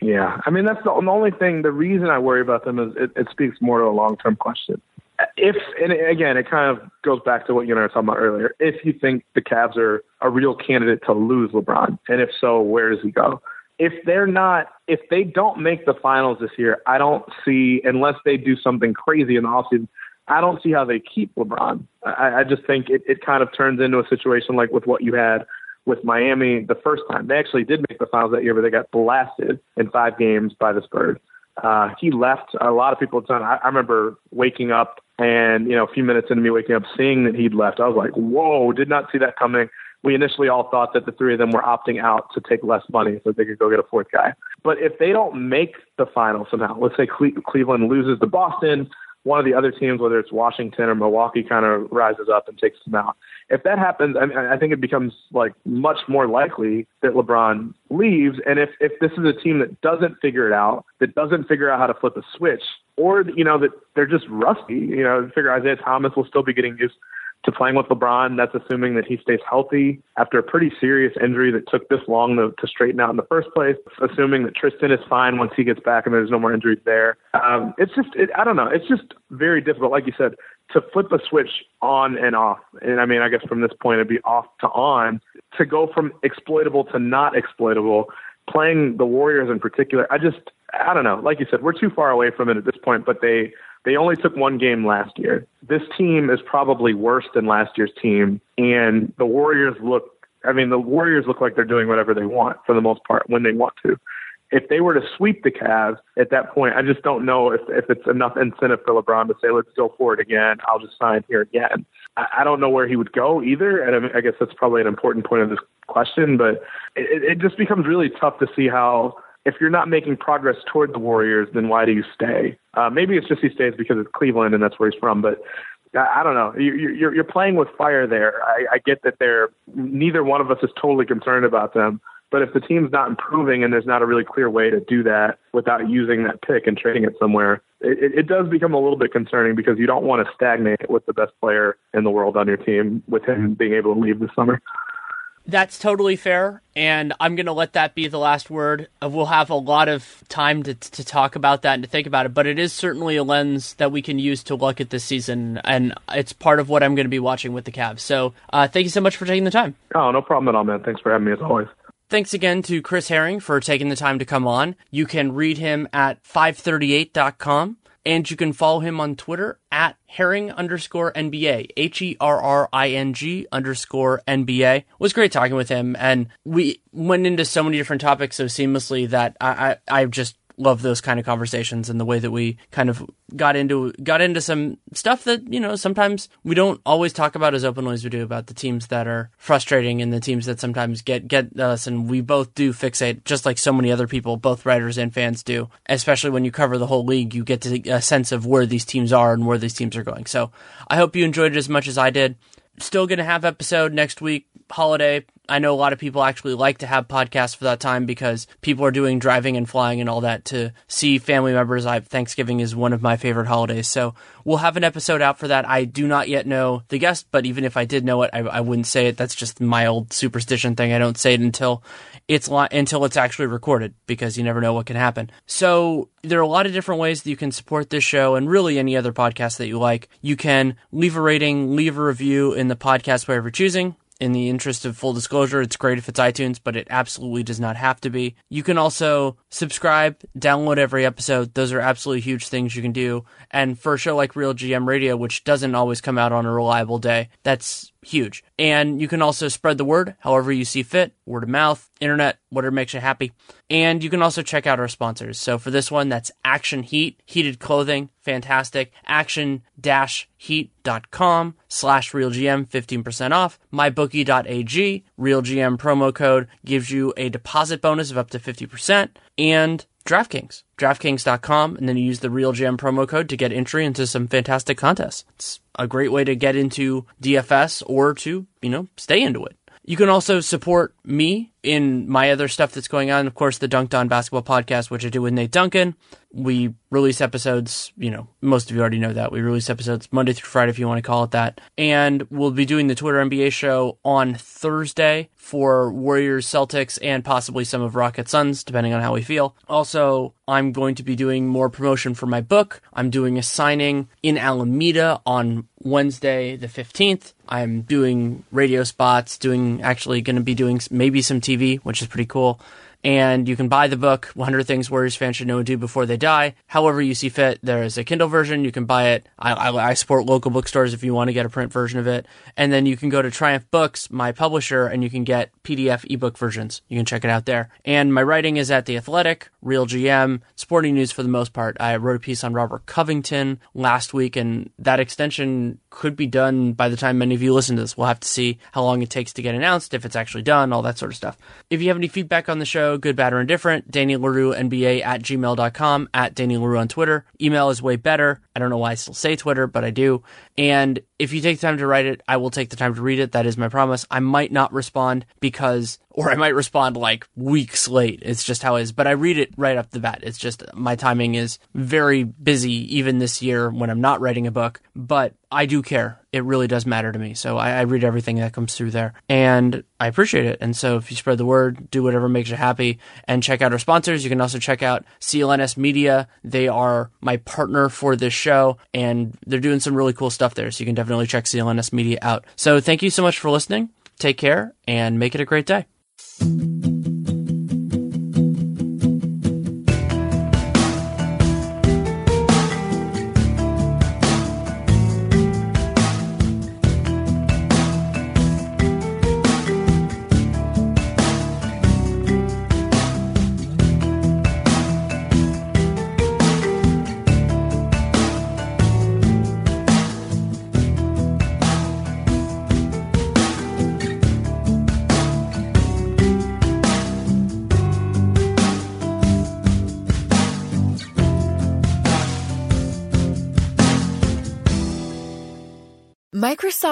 S3: Yeah, I mean that's the only thing. The reason I worry about them is it, it speaks more to a long-term question. If and again, it kind of goes back to what you and I were talking about earlier. If you think the Cavs are a real candidate to lose LeBron, and if so, where does he go? If they're not if they don't make the finals this year, I don't see unless they do something crazy in the offseason, I don't see how they keep LeBron. I, I just think it, it kind of turns into a situation like with what you had with Miami the first time. They actually did make the finals that year, but they got blasted in five games by the Spurs. Uh, he left. A lot of people had done. I, I remember waking up and you know a few minutes into me waking up, seeing that he'd left. I was like, "Whoa!" Did not see that coming we initially all thought that the three of them were opting out to take less money so they could go get a fourth guy. But if they don't make the final somehow, let's say Cle- Cleveland loses to Boston, one of the other teams, whether it's Washington or Milwaukee, kind of rises up and takes them out. If that happens, I, mean, I think it becomes like much more likely that LeBron leaves. And if if this is a team that doesn't figure it out, that doesn't figure out how to flip a switch, or you know that they're just rusty, you know, figure Isaiah Thomas will still be getting used to playing with LeBron. That's assuming that he stays healthy after a pretty serious injury that took this long to, to straighten out in the first place. Assuming that Tristan is fine once he gets back and there's no more injuries there. Um, it's just, it, I don't know. It's just very difficult, like you said, to flip a switch on and off. And I mean, I guess from this point, it'd be off to on. To go from exploitable to not exploitable, playing the Warriors in particular, I just, I don't know. Like you said, we're too far away from it at this point, but they they only took one game last year. This team is probably worse than last year's team, and the Warriors look. I mean, the Warriors look like they're doing whatever they want for the most part when they want to. If they were to sweep the Cavs at that point, I just don't know if, if it's enough incentive for LeBron to say, let's go for it again. I'll just sign here again. I, I don't know where he would go either. And I, mean, I guess that's probably an important point of this question, but it, it just becomes really tough to see how if you're not making progress toward the Warriors, then why do you stay? Uh, maybe it's just he stays because it's Cleveland and that's where he's from, but I, I don't know. You, you're, you're playing with fire there. I, I get that they're neither one of us is totally concerned about them, But if the team's not improving and there's not a really clear way to do that without using that pick and trading it somewhere, it, it does become a little bit concerning because you don't want to stagnate with the best player in the world on your team with him being able to leave this summer.
S2: That's totally fair, and I'm going to let that be the last word. Uh, we'll have a lot of time to, to talk about that and to think about it, but it is certainly a lens that we can use to look at this season, and it's part of what I'm going to be watching with the Cavs. So uh, thank you so much for taking the time.
S3: Oh, no problem at all, man. Thanks for having me as always.
S2: Thanks again to Chris Herring for taking the time to come on. You can read him at 538.com and you can follow him on Twitter at herring underscore NBA, H E R R I N G underscore NBA. It was great talking with him, and we went into so many different topics so seamlessly that I, I, I just love those kind of conversations and the way that we kind of got into got into some stuff that you know sometimes we don't always talk about as openly as we do about the teams that are frustrating and the teams that sometimes get get us. And we both do fixate just like so many other people both writers and fans do especially when you cover the whole league you get to a sense of where these teams are and where these teams are going. So i hope you enjoyed it as much as i did. Still going to have episode next week holiday I know a lot of people actually like to have podcasts for that time because people are doing driving and flying and all that to see family members. I Thanksgiving is one of my favorite holidays, so we'll have an episode out for that. I do not yet know the guest, but even if I did know it, I, I wouldn't say it. That's just my old superstition thing. I don't say it until it's li- until it's actually recorded because you never know what can happen. So there are a lot of different ways that you can support this show and really any other podcast that you like. You can leave a rating, leave a review in the podcast player of choosing in the interest of full disclosure, it's great if it's iTunes, but it absolutely does not have to be. You can also subscribe, download every episode. Those are absolutely huge things you can do. And for a show like RealGM Radio, which doesn't always come out on a reliable day, that's huge. And you can also spread the word however you see fit, word of mouth, internet, whatever makes you happy. And you can also check out our sponsors. So for this one, that's Action Heat, heated clothing, fantastic. Action-heat.com slash realgm, 15% off. MyBookie.ag, realgm promo code gives you a deposit bonus of up to 50%. And DraftKings, DraftKings.com, and then you use the RealGM promo code to get entry into some fantastic contests. It's a great way to get into DFS or to, you know, stay into it. You can also support me in my other stuff that's going on. Of course, the Dunked On Basketball podcast, which I do with Nate Duncan. We release episodes, you know, most of you already know that. We release episodes Monday through Friday, if you want to call it that. And we'll be doing the Twitter NBA show on Thursday for Warriors, Celtics, and possibly some of Rocket Suns, depending on how we feel. Also, I'm going to be doing more promotion for my book. I'm doing a signing in Alameda on Wednesday, the 15th. I'm doing radio spots, doing actually going to be doing maybe some TV, which is pretty cool and you can buy the book 100 things warriors fans should know and do before they die. However you see fit there is a kindle version. You can buy it. I, I, I, support local bookstores if you want to get a print version of it. And then you can go to triumph books my publisher and you can get pdf ebook versions. You can check it out there. And my writing is at the athletic RealGM sporting news for the most part. I wrote a piece on robert covington last week and that extension could be done by the time many of you listen to this. We'll have to see how long it takes to get announced if it's actually done all that sort of stuff. If you have any feedback on the show good, bad, or indifferent. Danny Leroux, NBA at gmail.com, at Danny Leroux on Twitter. Email is way better. I don't know why I still say Twitter, but I do. And if you take the time to write it, I will take the time to read it. That is my promise. I might not respond because, or I might respond like weeks late. It's just how it is. But I read it right up the bat. It's just my timing is very busy, even this year when I'm not writing a book. But I do care. It really does matter to me. So I, I, read everything that comes through there and I appreciate it. And so if you spread the word, do whatever makes you happy and check out our sponsors. You can also check out CLNS Media. They are my partner for this show and they're doing some really cool stuff there. So you can definitely check CLNS Media out. So thank you so much for listening. Take care and make it a great day.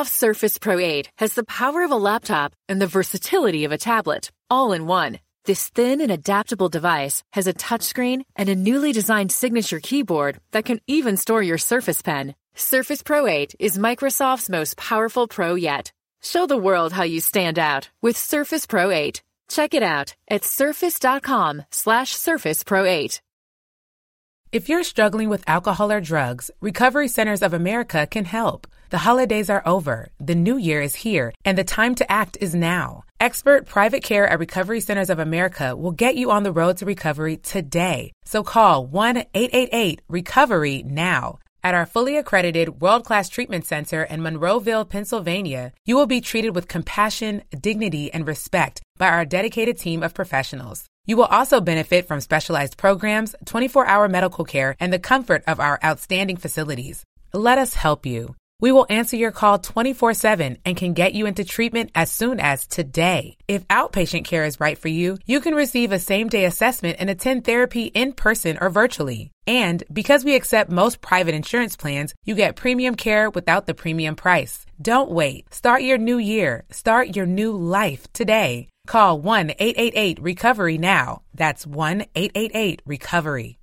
S4: Microsoft Surface Pro 8 has the power of a laptop and the versatility of a tablet, all in one. This thin and adaptable device has a touchscreen and a newly designed signature keyboard that can even store your Surface Pen. Surface Pro 8 is Microsoft's most powerful pro yet. Show the world how you stand out with Surface Pro 8. Check it out at surface.com slash surface pro 8.
S5: If you're struggling with alcohol or drugs, Recovery Centers of America can help. The holidays are over, the new year is here, and the time to act is now. Expert private care at Recovery Centers of America will get you on the road to recovery today. So call 1 888 Recovery now. At our fully accredited world class treatment center in Monroeville, Pennsylvania, you will be treated with compassion, dignity, and respect by our dedicated team of professionals. You will also benefit from specialized programs, 24 hour medical care, and the comfort of our outstanding facilities. Let us help you. We will answer your call 24 7 and can get you into treatment as soon as today. If outpatient care is right for you, you can receive a same day assessment and attend therapy in person or virtually. And because we accept most private insurance plans, you get premium care without the premium price. Don't wait. Start your new year. Start your new life today. Call 1 888 Recovery now. That's 1 888 Recovery.